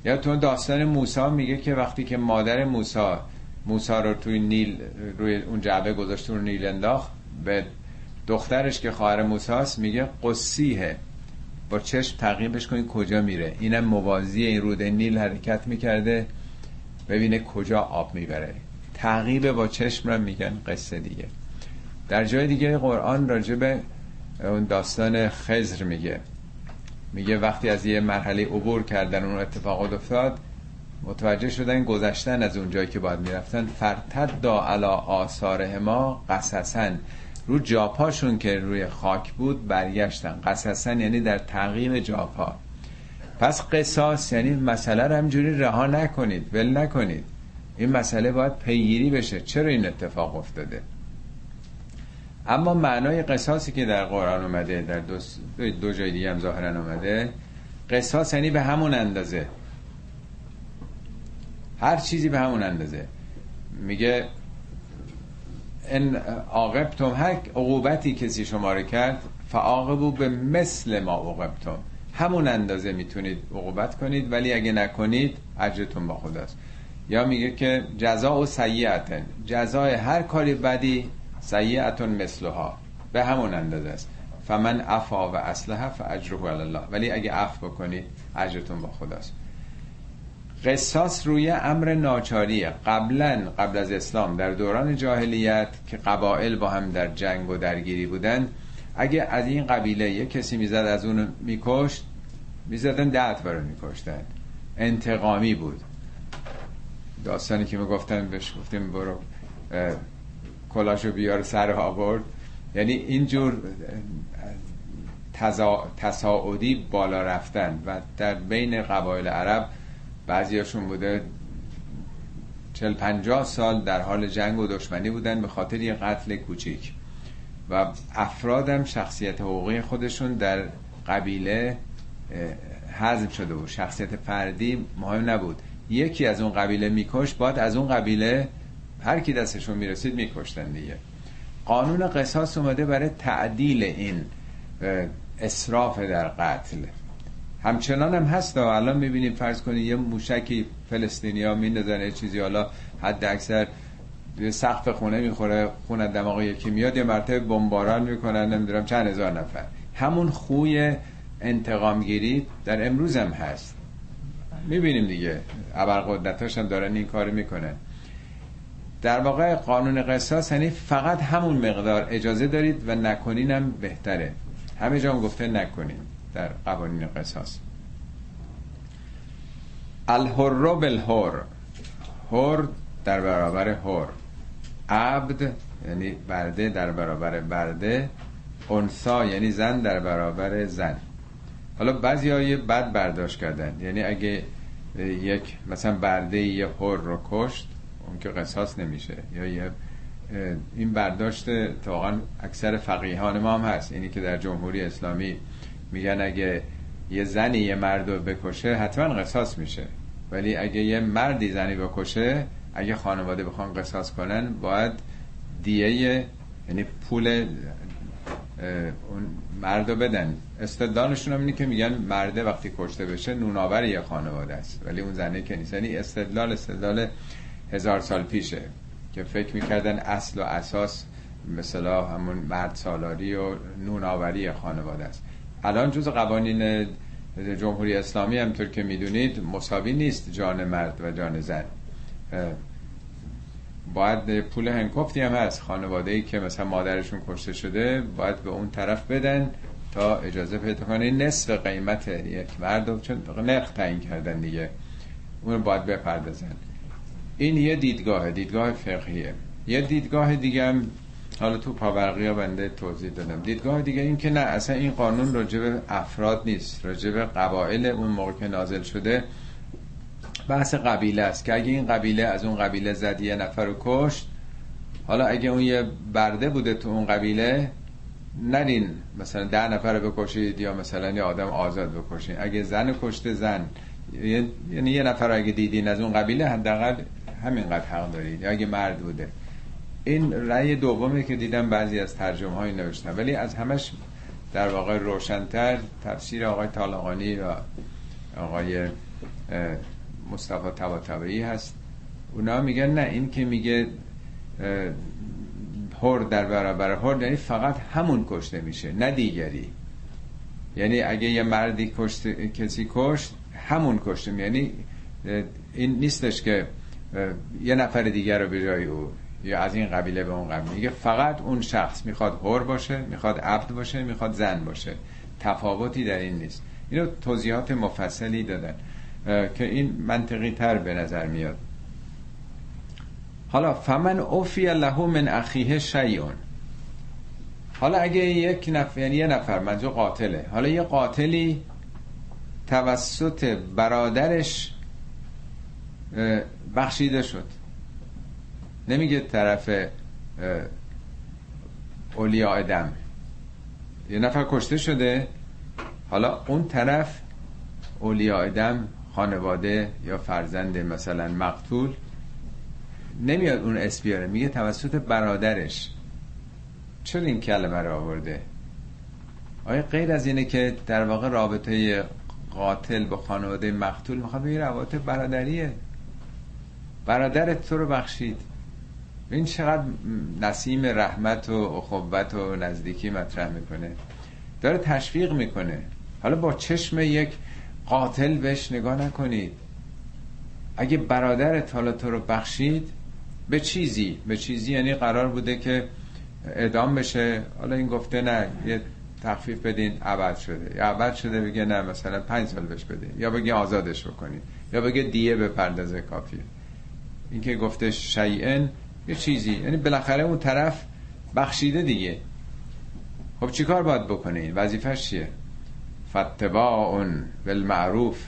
یا تو داستان موسی میگه که وقتی که مادر موسی موسی رو توی نیل روی اون جعبه گذاشت رو نیل انداخت به دخترش که خواهر موسی میگه قصیه. با چشم تقییمش کنید کجا میره. اینم موازی این رود نیل حرکت می‌کرده. ببینه کجا آب می‌بره. تعقیب با چشم رو میگن قصه دیگه. در جای دیگه قرآن راجع به اون داستان خزر میگه. میگه وقتی از یه مرحله عبور کردن اون اتفاقات افتاد متوجه شدن گذشتن از اون جایی که باید می‌رفتن. فرتد دا علا آثاره ما قصصن. رو جاپاشون که روی خاک بود برگشتن. قصصن یعنی در تعقیم جاپا. پس قصاص یعنی مسئله رو همجوری رها نکنید ول نکنید. این مسئله باید پیگیری بشه. چرا این اتفاق افتاده؟ اما معنای قصاصی که در قرآن اومده در دو, دو جای دیگه هم ظاهرا اومده قصاص یعنی به همون اندازه. هر چیزی به همون اندازه. میگه ان عاقبتم. هر عقوبتی کسی شما کرد فعاقبو به مثل ما عاقبتم همون اندازه می‌تونید عقوبت کنید ولی اگه نکنید اجرتون با خداست. یا میگه که جزا و سیعتن جزای هر کاری بدی سیعتون مثلها. به همون اندازه است. فمن عفا و اصلح فاجره الله. ولی اگه عفو بکنید اجرتون با خداست. قصاص روی امر ناچاریه. قبلا قبل از اسلام در دوران جاهلیت که قبایل با هم در جنگ و درگیری بودن اگه از این قبیله یه کسی می‌زد از اون میکشت می‌زدن ده رو میکشتن. انتقامی بود. داستانی که می‌گفتن بهش گفتیم برو کلاشو بیار سر آورد. یعنی اینجور تصاعدی بالا رفتن و در بین قبایل عرب بعضیاشون بوده چل پنجاه سال در حال جنگ و دشمنی بودن به خاطر یه قتل کوچیک. و افرادم شخصیت حقوقی خودشون در قبیله حذف شده بود. شخصیت فردی مهم نبود. یکی از اون قبیله میکش باید از اون قبیله هر کی دستشون می‌رسید میکشتن دیگه. قانون قصاص اومده برای تعدیل این اصراف در قتل. همچنان هم هست. و الان می‌بینیم فرض کنید یه موشکی فلسطینی ها میندازن چیزی حالا حد اکثر سقف خونه می‌خوره خونه دماغ یکی میاد یه مرتبه بمباران می‌کنن نمی‌دونم چند هزار نفر. همون خوی انتقامگیری در امروز هم هست. می‌بینیم دیگه. ابرقدرتاش هم دارن این کار می‌کنن. در واقع قانون قصاص یعنی فقط همون مقدار اجازه دارید و نکنینم بهتره. همه جا هم گفته نکنین در قوانین قصاص. الحر بالحر. حر در برابر حر. عبد یعنی برده در برابر برده. انسا یعنی زن در برابر زن. حالا بعضی های بد برداشت کردن. یعنی اگه یک مثلا برده یه حر رو کشت اون که قصاص نمیشه. یا یه این برداشت واقعا اکثر فقیهان ما هم هست. اینی که در جمهوری اسلامی میگن اگه یه زنی یه مرد رو بکشه حتما قصاص میشه. ولی اگه یه مردی زنی بکشه اگه خانواده بخوان قصاص کنن باید دیه یعنی پول اون مردو بدن. استدلالشون هم اینه که میگن مرده وقتی کشته بشه نوناور یه خانواده است. ولی اون زنه که نیست. یعنی استدلال استدلال هزار سال پیشه که فکر می‌کردن اصل و اساس مثلا همون مرد سالاری و نوناوری خانواده است. الان جز قوانین جمهوری اسلامی همطور که می‌دونید مساوی نیست جان مرد و جان زن. باید پول هنکفتی هم هست خانواده ای که مثلا مادرشون کشته شده باید به اون طرف بدن تا اجازه پیدا کنه. نصف قیمت یک مرد چون نرخ تعیین کردن دیگه. اون باید بپردازن. این یه دیدگاه دیدگاه فقهیه. یه دیدگاه دیگه هم حالا تو پاورقی ها بنده توضیح دادم. دیدگاه دیگه این که نه اصلا این قانون راجع به افراد نیست راجع به قبایل اون موقع که نازل شده. بحث قبیله است که اگه این قبیله از اون قبیله زد یه نفر رو کشت حالا اگه اون یه برده بوده تو اون قبیله نرین مثلا ده نفر رو بکشید یا مثلا یه آدم آزاد بکشید اگه زن کشته زن. یعنی یه نفر اگه دیدین از اون قبیله حداقل همینقدر حق دارید. یا اگه مرد بوده. این رأی دومی که دیدم بعضی از ترجمه های نوشتن. ولی از همش در واقع روشنتر تفسیر آقای طالقانی و آقای مصطفی طباطبایی هست. اونا میگن نه این که میگه هر در برابر هر یعنی فقط همون کشته میشه نه دیگری. یعنی اگه یه مردی کشت کسی کشت همون کشته. یعنی این نیستش که یه نفر دیگر رو به جای او یا از این قبیله به اون قبیله. میگه فقط اون شخص می‌خواد هر باشه می‌خواد عبد باشه می‌خواد زن باشه. تفاوتی در این نیست. اینو توضیحات مفصلی دادن. که این منطقی تر به نظر میاد. حالا فمن اوفی له من اخیه شیعون حالا اگه یک نفر یعنی یه نفر منجو قاتله. حالا یه قاتلی توسط برادرش بخشیده شد. نمیگه طرف اولیاء دم. یه نفر کشته شده. حالا اون طرف اولیاء دم خانواده یا فرزند مثلا مقتول نمیاد اون اسم بیاره میگه توسط برادرش. چرا این کلمه رو آورده؟ آیا غیر از اینه که در واقع رابطه قاتل با خانواده مقتول می‌خواد بگه رابطه برادریه؟ برادرت تو رو بخشید. این چقدر نسیم رحمت و اخوت و نزدیکی مطرح می‌کنه. داره تشویق می‌کنه. حالا با چشم یک قاتل بهش نگاه نکنید. اگه برادرت حالا تو رو بخشید به چیزی؟ به چیزی یعنی قرار بوده که اعدام بشه؟ حالا این گفته نه یه تخفیف بدین عبد شده. یا عبد شده بگه نه مثلا پنج سال بهش بده یا بگه آزادش بکنید یا بگه دیه به پردازه کافیه. این که گفته شیئن یه چیزی. یعنی بالاخره اون طرف بخشیده دیگه. خب چیکار باید بکنه؟ وظیفش چیه؟ فتباع بالمعروف.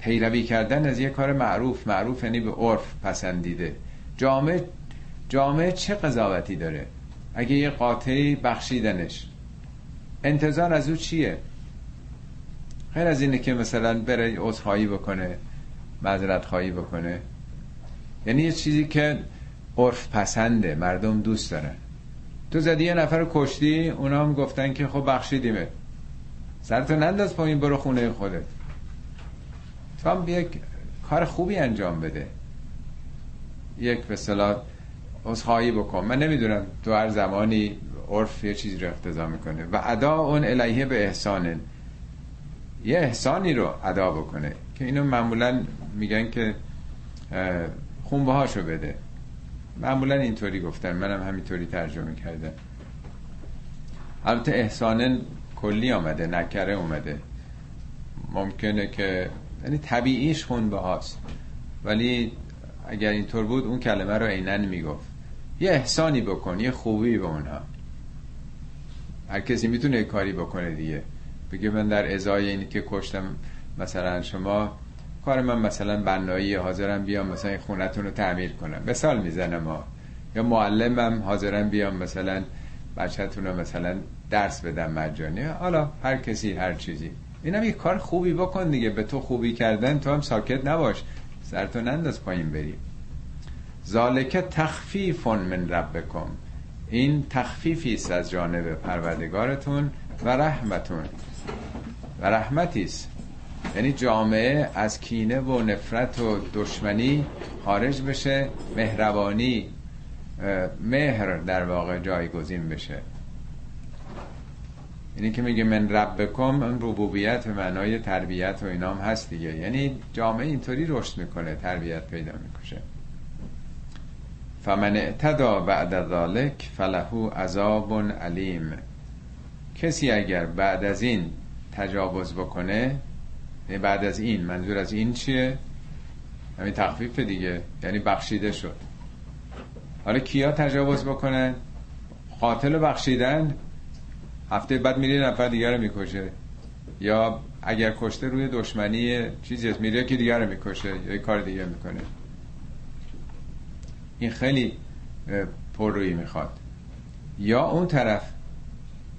پیروی کردن از یه کار معروف معروف یعنی به عرف پسندیده. جامعه جامعه چه قضاوتی داره؟ اگه یه قاطعی بخشیدنش. انتظار از او چیه؟ خیر از اینه که مثلا بره عذرخواهی بکنه معذرت خواهی بکنه. یعنی یه چیزی که عرف پسنده مردم دوست دارن. تو زدی یه نفر کشتی اونا هم گفتن که خب بخشیدیمه. سرتو ننداز پایین برو خونه خودت. تو هم یک کار خوبی انجام بده. یک به صلاح خواهی بکن. من نمی‌دونم تو هر زمانی عرف یه چیزی رو اقتضا می‌کنه. و ادا اون الیه به احسان یه احسانی رو ادا بکنه که اینو معمولا میگن که خونبه هاشو بده. معمولا اینطوری گفتن. منم همینطوری ترجمه کردم. البته احسانن کلی آمده نکره اومده. ممکنه که یعنی طبیعیش خونبه هاست. ولی اگر اینطور بود اون کلمه رو عینا می‌گفت. یه احسانی بکن یه خوبی به اونها. هر کسی می‌تونه کاری بکنه دیگه. بگه من در ازای اینی که کشتم مثلا شما کار من مثلا بنایی حاضرم بیام مثلا خونتون رو تعمیر کنم. مثال می‌زنم ما یا معلمم حاضرم بیام مثلا بچهتون رو مثلا درس بدم مجانی. حالا هر کسی هر چیزی. اینم یه کار خوبی بکن دیگه. به تو خوبی کردن تو هم ساکت نباش. سرتو ننداز پایین بری. ذالک تخفیف من ربکم. این تخفیفی است از جانب پروردگارتون و رحمتون. و رحمتی است. یعنی جامعه از کینه و نفرت و دشمنی خارج بشه مهربانی مهر در واقع جایگزین بشه. اینی که میگه من ربکم اون ربوبیت به معنای تربیت و اینام هست دیگه. یعنی جامعه اینطوری رشد می‌کنه تربیت پیدا می‌کنه. فمن اعتدا بعد ذالک فله عذاب علیم. کسی اگر بعد از این تجاوز بکنه یعنی بعد از این منظور از این چیه؟ همین تخفیف دیگه یعنی بخشیده شد. حالا کیا تجاوز بکنن؟ قاتل بخشیدن؟ هفته بعد میری نفر دیگر رو می‌کشه. یا اگر کشته روی دشمنی چیزی هست میره که دیگر رو می‌کشه یا کار دیگه می‌کنه. این خیلی پررویی می‌خواد. یا اون طرف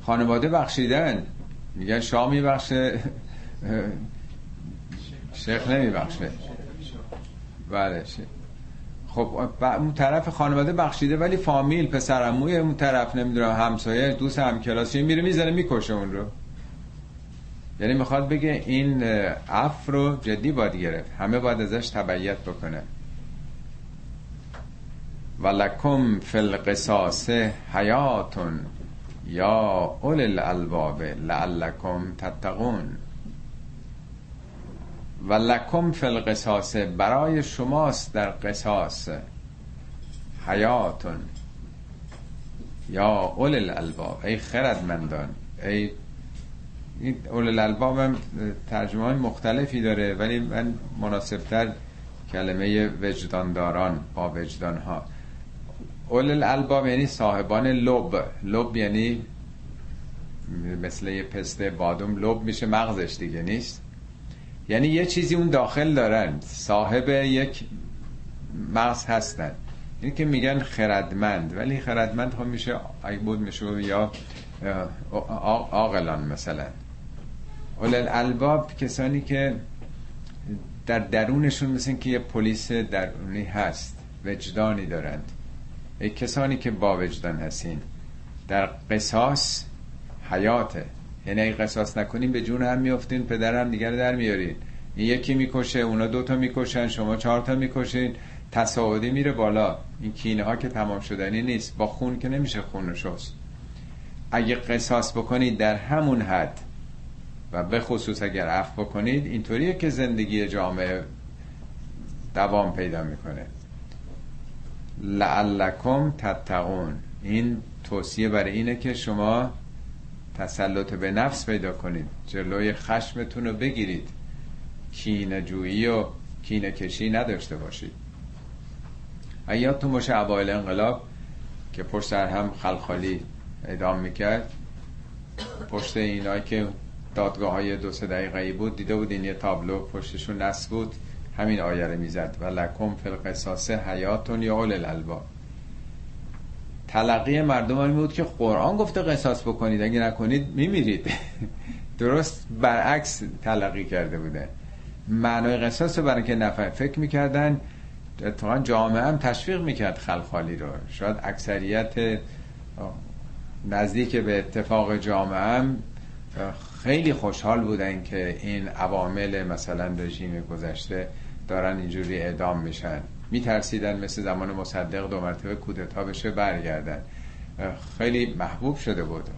خانواده بخشیدن. میگن شاه میبخشه شیخ نمیبخشه. بله خب اون طرف خانواده بخشیده ولی فامیل پسرموی اون طرف نمی‌دونم همسایه دوست هم کلاسی میره می‌زنه می‌کشه اون رو. یعنی می‌خواد بگه این عف رو جدی باید گرفت. همه باید ازش تبعیت بکنه. ولکم فی القصاص حیاتون یا اول الالباب لعلکم تتقون. و لکم فی القصاص برای شماست در قصاص. حیاتون. یا اول الالباب. ای خردمندان. ای این اول الالباب هم ترجمه مختلفی داره ولی من مناسبتر کلمه وجدانداران با وجدان ها اول الالباب یعنی صاحبان لب. لب یعنی مثل یه پسته بادوم لب میشه مغزش دیگه نیست؟ یعنی یه چیزی اون داخل دارن صاحب یک مغز هستن. این که میگن خردمند ولی خردمند خب میشه اگه بود میشه یا آقلان مثلا. اول الالباب کسانی که در درونشون مثل که یه پلیس درونی هست وجدانی دارند. ای کسانی که با وجدان هستین. در قصاص حیاته. یعنی اگه قصاص نکنین به جون هم میفتین پدر هم دیگر در میارین. این یکی می‌کشه اونا دوتا می‌کشن شما چهار تا می‌کشین تصاعدی میره بالا. این کینه ها که تمام شدنی نیست. با خون که نمیشه خون شست. اگه قصاص بکنید در همون حد و به خصوص اگر عفو بکنید اینطوریه که زندگی جامعه دوام پیدا می‌کنه. لعلکم تتقون. این توصیه برای اینه که شما تسلط به نفس پیدا کنید. جلوی خشمتون رو بگیرید. کینه جویی و کینه کشی نداشته باشید. ایاتون باشه اوایل انقلاب که پشت سر هم خلخالی ادام می‌کرد. پشت اینا که دادگاه های دو سه دقیقه بود دیده بود این یه تابلو پشتشون نصب بود. همین آیه می‌زد. و لکم فی القصاص حیاتون یا اول الالباب تلقی مردم این بود که قرآن گفته قصاص بکنید اگه نکنید میمیرید. درست برعکس تلقی کرده بوده. معنای قصاص رو برای که نفر فکر می‌کردن اتفاقا جامعه هم تشویق می‌کرد خلخالی رو. شاید اکثریت نزدیک به اتفاق جامعه هم خیلی خوشحال بودن که این عوامل مثلا رژیم گذشته دارن اینجوری اعدام میشن. میترسیدن مثل زمان مصدق دو مرتبه کودتا بشه برگردن. خیلی محبوب شده بود.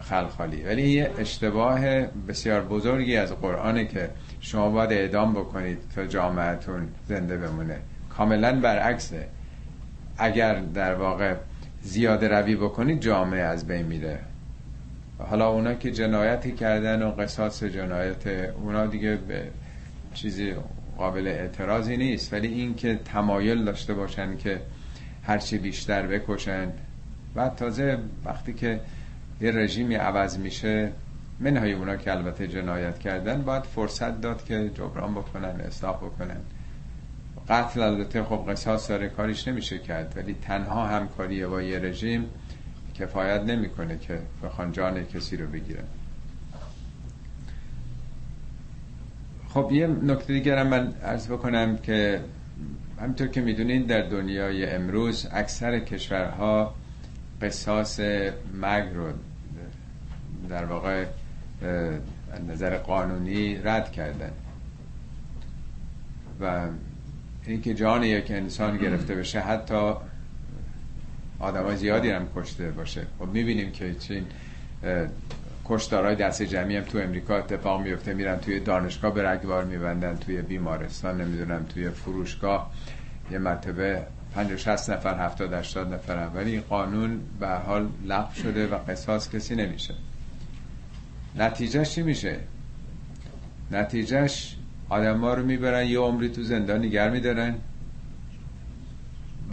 خلخالی. ولی یه اشتباه بسیار بزرگی از قرآنه که شما باید اعدام بکنید تا جامعتون زنده بمونه. کاملا برعکسه. اگر در واقع زیاده روی بکنید جامعه از بین میره. حالا اونا که جنایتی کردن و قصاص جنایت اونا دیگه به چیزی قابل اعتراضی نیست ولی این که تمایل داشته باشن که هرچی بیشتر بکشن. بعد تازه وقتی که یه رژیمی عوض میشه منهای اونا که البته جنایت کردن باید فرصت داد که جبران بکنن اصلاح بکنن. قتل البته خب قصاص داره کاریش نمیشه کرد ولی تنها همکاری با یه رژیم کفایت نمی‌کنه که بخوان جان کسی رو بگیرن. خب یه نکته دیگرم من عرض بکنم که همینطور که می‌دونید در دنیای امروز اکثر کشورها قصاص مرگ رو در واقع نظر قانونی رد کردن. و اینکه جان یک انسان گرفته بشه حتی آدم زیادی هم کشته باشه. خب می‌بینیم که چین کشتارهای دست جمعی هم تو امریکا اتفاق میفته. میرن توی دانشگاه به رگبار میبندن توی بیمارستان نمی‌دونم توی فروشگاه. یه مرتبه 50 60 نفر 70 80 نفر ولی این قانون به حال لغو شده و قصاص کسی نمیشه. نتیجهش چی میشه؟ نتیجهش آدم ها رو می‌برن یه عمری تو زندان نگر میدارن.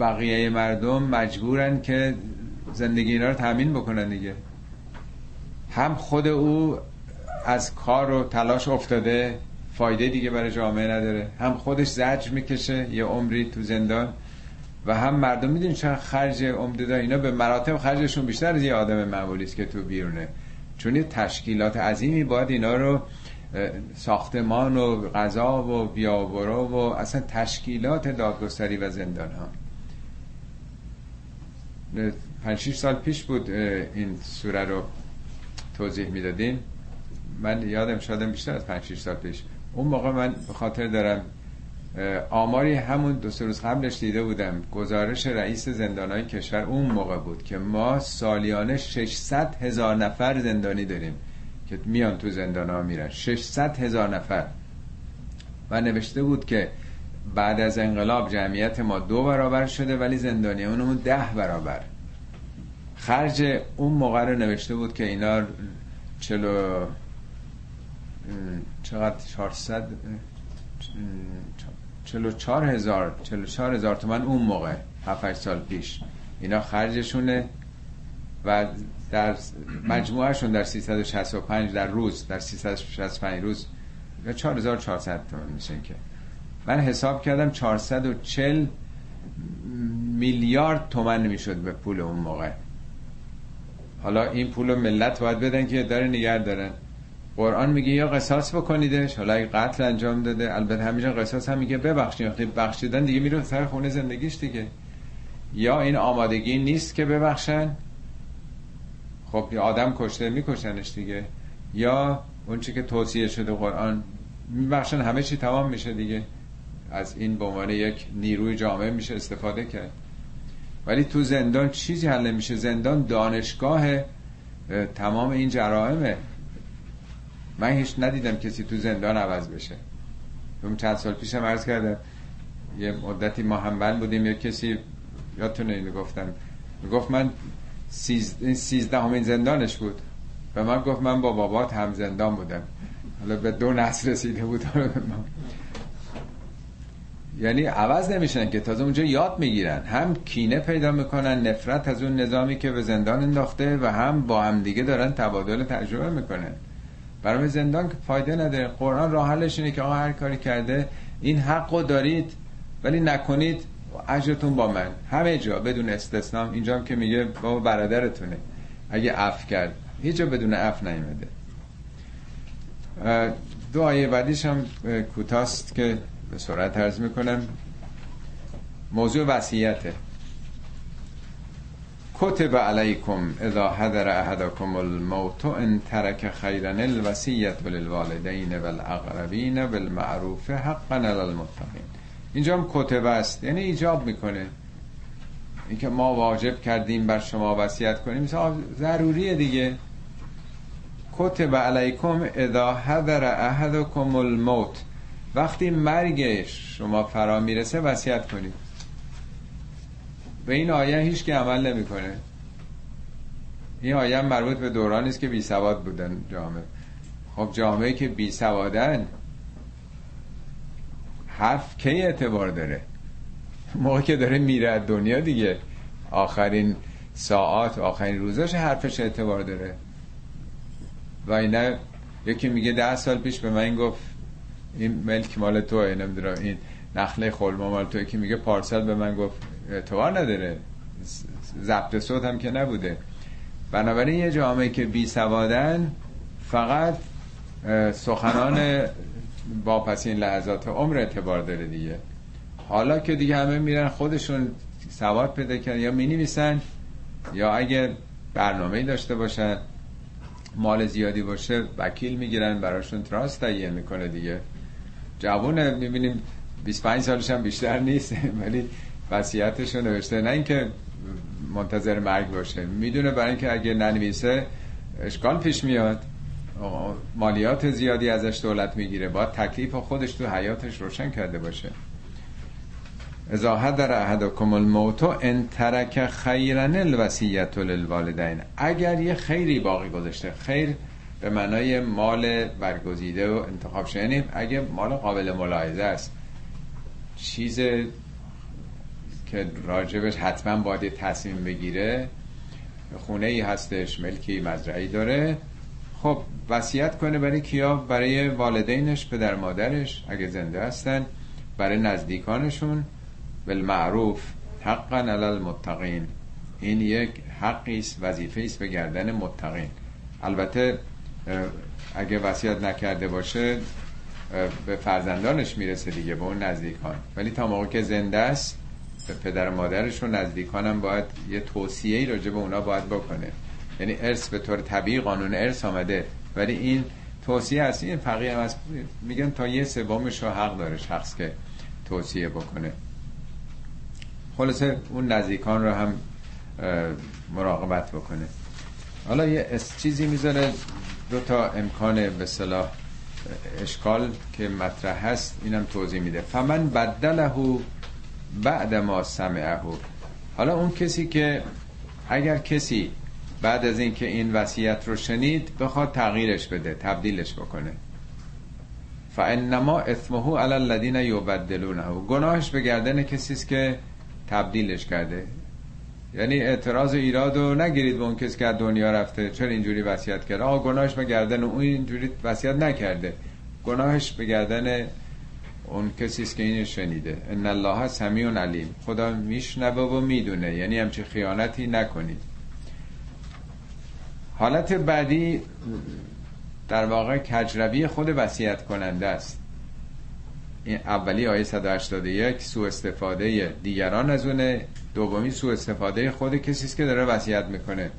بقیه مردم مجبورن که زندگی اینا رو تامین بکنن دیگه. هم خود او از کار و تلاش افتاده فایده دیگه برای جامعه نداره. هم خودش زجر می‌کشه یه عمری تو زندان و هم مردم می‌دونی چرا خرج عمده دار اینا به مراتب خرجشون بیشتر از یه آدم معمولی است که تو بیرونه. چون یه تشکیلات عظیمی باید اینا رو ساختمان و غذا و بیابرو و اصلا تشکیلات دادگستری و زندان ها. پنج سال پیش بود این سوره رو توضیح می‌دادیم من یادم شادم بیشتر از 5 سال پیش. اون موقع من به خاطر دارم آماری همون دو سه روز قبلش دیده بودم. گزارش رئیس های کشور اون موقع بود که ما سالیانه 600 هزار نفر زندانی داریم که میان تو زندان ها میرن. 600 هزار نفر. و نوشته بود که بعد از انقلاب جمعیت ما دو برابر شده ولی زندانی اونمون ده برابر. خرج اون موقع رو نوشته بود که اینا چلو چقدر 400 چلو چار هزار چلو چار هزار تومن اون موقع 7 سال پیش. اینا خرجشونه و در مجموعهشون در 365 در روز در 365 روز 4400 تومن میشن که من حساب کردم 440 میلیارد تومن می‌شد به پول اون موقع. حالا این پول ملت باید بدن که داره نگر دارن. قرآن میگه یا قصاص بکنیدش. حالا اگه قتل انجام داده البته همینجا قصاص هم میگه ببخشید. وقتی بخشیدن دیگه میره سر خونه زندگیش دیگه. یا این آمادگی نیست که ببخشن. خب آدم کشته میکشنش دیگه. یا اون چی که توصیه شده قرآن میبخشن همه چی تمام میشه دیگه. از این به عنوان یک نیروی جامعه میشه استفاده کرد. ولی تو زندان چیزی حل میشه زندان دانشگاه تمام این جرائمه. من هیچ ندیدم کسی تو زندان عوض بشه. اون چند سال پیشم عرض کردم. یه مدتی ما هم بودیم یه کسی یادتونه اینو گفتم گفت من سیزده, سیزده همین زندانش بود. و من گفت من با بابات هم زندان بودم. حالا به دو نسل رسیده بود. یعنی عوض نمیشن که تازه اونجا یاد می‌گیرن. هم کینه پیدا می‌کنن نفرت از اون نظامی که به زندان انداخته و هم با هم دیگه دارن تبادل تجربه می‌کنن. برای زندان که فایده نداره. قرآن راه حلش اینه که آقا هر کاری کرده این حقو دارید ولی نکنید اجرتون با من. همه جا بدون استثنام اینجا هم که میگه با برادرتونه. اگه عفو کرد. هیچ جا بدون عفو نیمده دو آیه بعدیش هم کوتاست که به سرعت عرض می‌کنم. موضوع وصیته. کتب علیکم اذا حضر احدکم الموت ان ترک خیرا الوصیت للوالدین والاقربین بالمعروف حقا علی المتقین. اینجا هم کتب است. یعنی ایجاب می‌کنه. اینکه ما واجب کردیم بر شما وصیت کنیم. مثلا ضروریه دیگه. کتب علیکم اذا حضر احدکم الموت. وقتی مرگ شما فرا می‌رسه وصیت کنید. به این آیه هیچ که عمل نمی‌کنه. این آیه مربوط به دورانی است که بی سواد بودن جامعه. خب جامعه که بی سوادن حرف کی اعتبار داره؟ موقع که داره میره دنیا دیگه. آخرین ساعت آخرین روزاش حرفش اعتبار داره. و اینه یکی میگه ده سال پیش به من گفت این ملک مال توه نمی‌دونم این نخله خلما مال توه که میگه پارسل به من گفت اعتبار نداره. ضبط صوت هم که نبوده. بنابراین یه جامعه که بی سوادن فقط سخنان با پس این لحظات عمر اعتبار داره دیگه. حالا که دیگه همه میرن خودشون سواد پیدا کردن یا می نویسن یا اگه برنامه داشته باشن مال زیادی باشه وکیل می‌گیرن براشون تراست تهیه می‌کنه دیگه. جوونه می‌بینیم 25 سالش هم بیشتر نیست ولی وصیتش رو نوشته. نه اینکه منتظر مرگ باشه. می‌دونه برای اینکه اگه ننویسه اشکال پیش میاد. مالیات زیادی ازش دولت می‌گیره. باید تکلیف خودش تو حیاتش روشن کرده باشه. اذا حضر احدکم الموت ان ترک خیرن الوصیت للوالدین. اگر یه خیری باقی گذاشته خیر به معنای مال برگزیده و انتخاب شده. یعنی اگه مال قابل ملاحظه است چیز که راجبش حتما باید تصمیم بگیره خونه ای هستش ملکی مزرعی داره خب وصیت کنه برای کیا؟ برای والدینش پدر مادرش اگه زنده هستن برای نزدیکانشون. بالمعروف حقا علی المتقین. این یک حقی است وظیفه است به گردن متقین. البته اگه وصیت نکرده باشه به فرزندانش می‌رسه دیگه به اون نزدیکان. ولی تا موقع که زنده است به پدر و مادرش و نزدیکانم باید یه توصیه ای راجع به اونا باید بکنه. یعنی ارث به طور طبیعی قانون ارث آمده. ولی این توصیه هست. این فقیه هم هست. میگن تا یه سومش رو حق داره شخص که توصیه بکنه. خلاصه اون نزدیکان رو هم مراقبت بکنه. حالا یه چیزی می‌ذاره. دو تا امکان به صلاح اشکال که مطرح هست اینم توضیح میده. فمن بدله بعد ما سمعه. حالا اون کسی که اگر کسی بعد از اینکه این وصیت رو شنید بخواد تغییرش بده تبدیلش بکنه. فانما اثمه علی الذین یبدلونه. گناهش به گردن کسی است که تبدیلش کرده. یعنی اعتراض ایراد رو نگیرید به اون کسی که دنیا رفته. چرا اینجوری وصیت کرده؟ آقا گناهش به گردن اون اینجوری وصیت نکرده. گناهش به گردن اون کسی است که اینو شنیده. ان الله سمیع علیم. خدا میشنوه و می‌دونه. یعنی همچی خیانتی نکنید. حالت بعدی در واقع کجروی خود وصیت کننده است. این اولی آیه 181 سو استفاده دیگران از اونه. دومی سو استفاده خود کسی است که داره وصیت می‌کنه.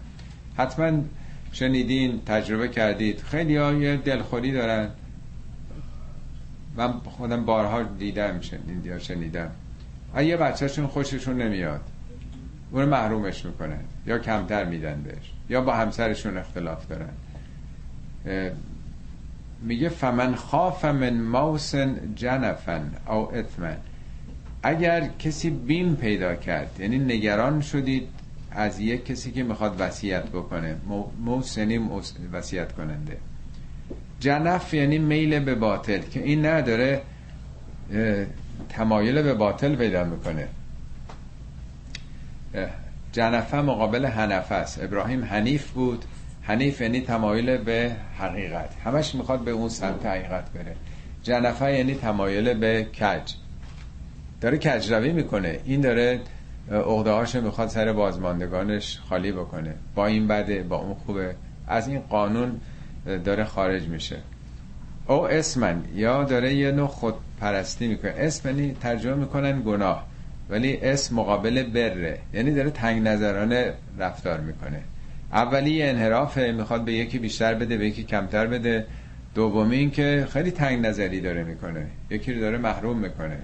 حتما شنیدین تجربه کردید. خیلی ها یه دلخوری دارن. من خودم بارها دیدم شنید یا شنیدم. یه بچهشون خوششون نمیاد. اون محرومش می‌کنن. یا کمتر میدن بهش. یا با همسرشون اختلاف دارن. میگه فمن خاف من موسن جنفن او اثمن. اگر کسی بیم پیدا کرد یعنی نگران شدید از یک کسی که می‌خواد وصیت بکنه موسنی وصیت کننده. جنف یعنی میل به باطل که این نداره تمایل به باطل پیدا می‌کنه. جنفه مقابل حنفه است. ابراهیم حنیف بود. حنیف یعنی تمایل به حقیقت. همش می‌خواد به اون سمت حقیقت بره. جنفه یعنی تمایل به کج. داره کجروی می‌کنه. این داره اقده می‌خواد سر بازماندگانش خالی بکنه. با این بده با اون خوبه. از این قانون داره خارج میشه. او اسمن یا داره یه نوع خودپرستی می‌کنه. اسم یعنی ترجمه می‌کنن گناه ولی اسم مقابل بره. یعنی داره تنگ نظرانه رفتار می‌کنه. اولی انحرافه می‌خواد به یکی بیشتر بده به یکی کمتر بده. دومی این که خیلی تنگ نظری داره می‌کنه. یکی رو داره محروم می‌کنه.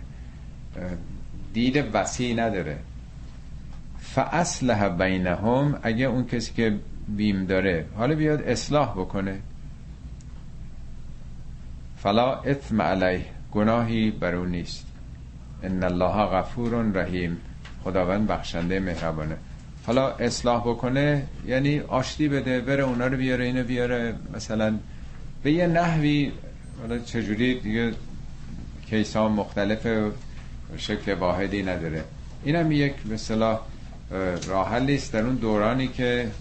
دید وسیع نداره. فاصلح بینهم اگه اون کسی که بیم داره حالا بیاد اصلاح بکنه. فلا اثم علیه گناهی بر او نیست. ان الله غفور رحیم خداوند بخشنده مهربانه. حالا اصلاح بکنه یعنی آشتی بده بره اونا رو بیاره اینو بیاره. مثلا به یه نحوی حالا چجوری دیگه کیس ها مختلف شکل واحدی نداره. اینم یک مثلا راه است در اون دورانی که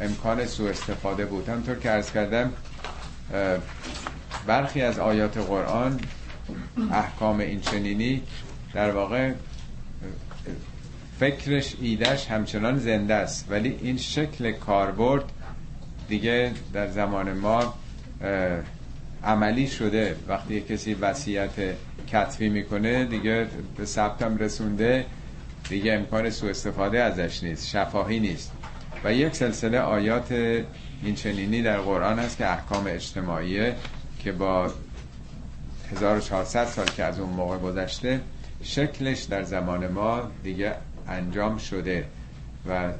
امکان سوء استفاده بود. همطور که عرض کردم برخی از آیات قرآن احکام این چنینی در واقع فکرش ایدش همچنان زنده است. ولی این شکل کاربرد دیگه در زمان ما عملی شده. وقتی کسی وصیت کتبی می‌کنه دیگه به ثبتم رسونده دیگه امکان سوء استفاده ازش نیست شفاهی نیست. و یک سلسله آیات این چنینی در قرآن هست که احکام اجتماعیه که با 1400 سال که از اون موقع گذشته شکلش در زمان ما دیگه انجام شده و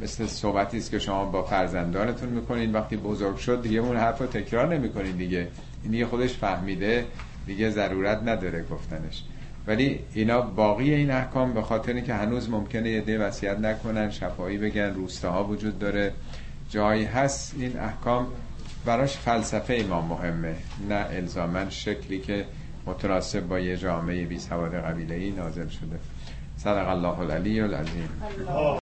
مثل صحبتی است که شما با فرزندانتون می‌کنین وقتی بزرگ شد دیگه اون حرف رو تکرار نمی‌کنین دیگه. این دیگه خودش فهمیده دیگه ضرورت نداره گفتنش. ولی اینا باقی این احکام به خاطر که هنوز ممکنه یه ده وصیت نکنن شفایی بگن روستاها وجود داره. جایی هست این احکام. براش فلسفه ما مهمه نه الزامن شکلی که متناسب با یه جامعه بی سواد قبیله ای شده. صدق الله العلی العظیم.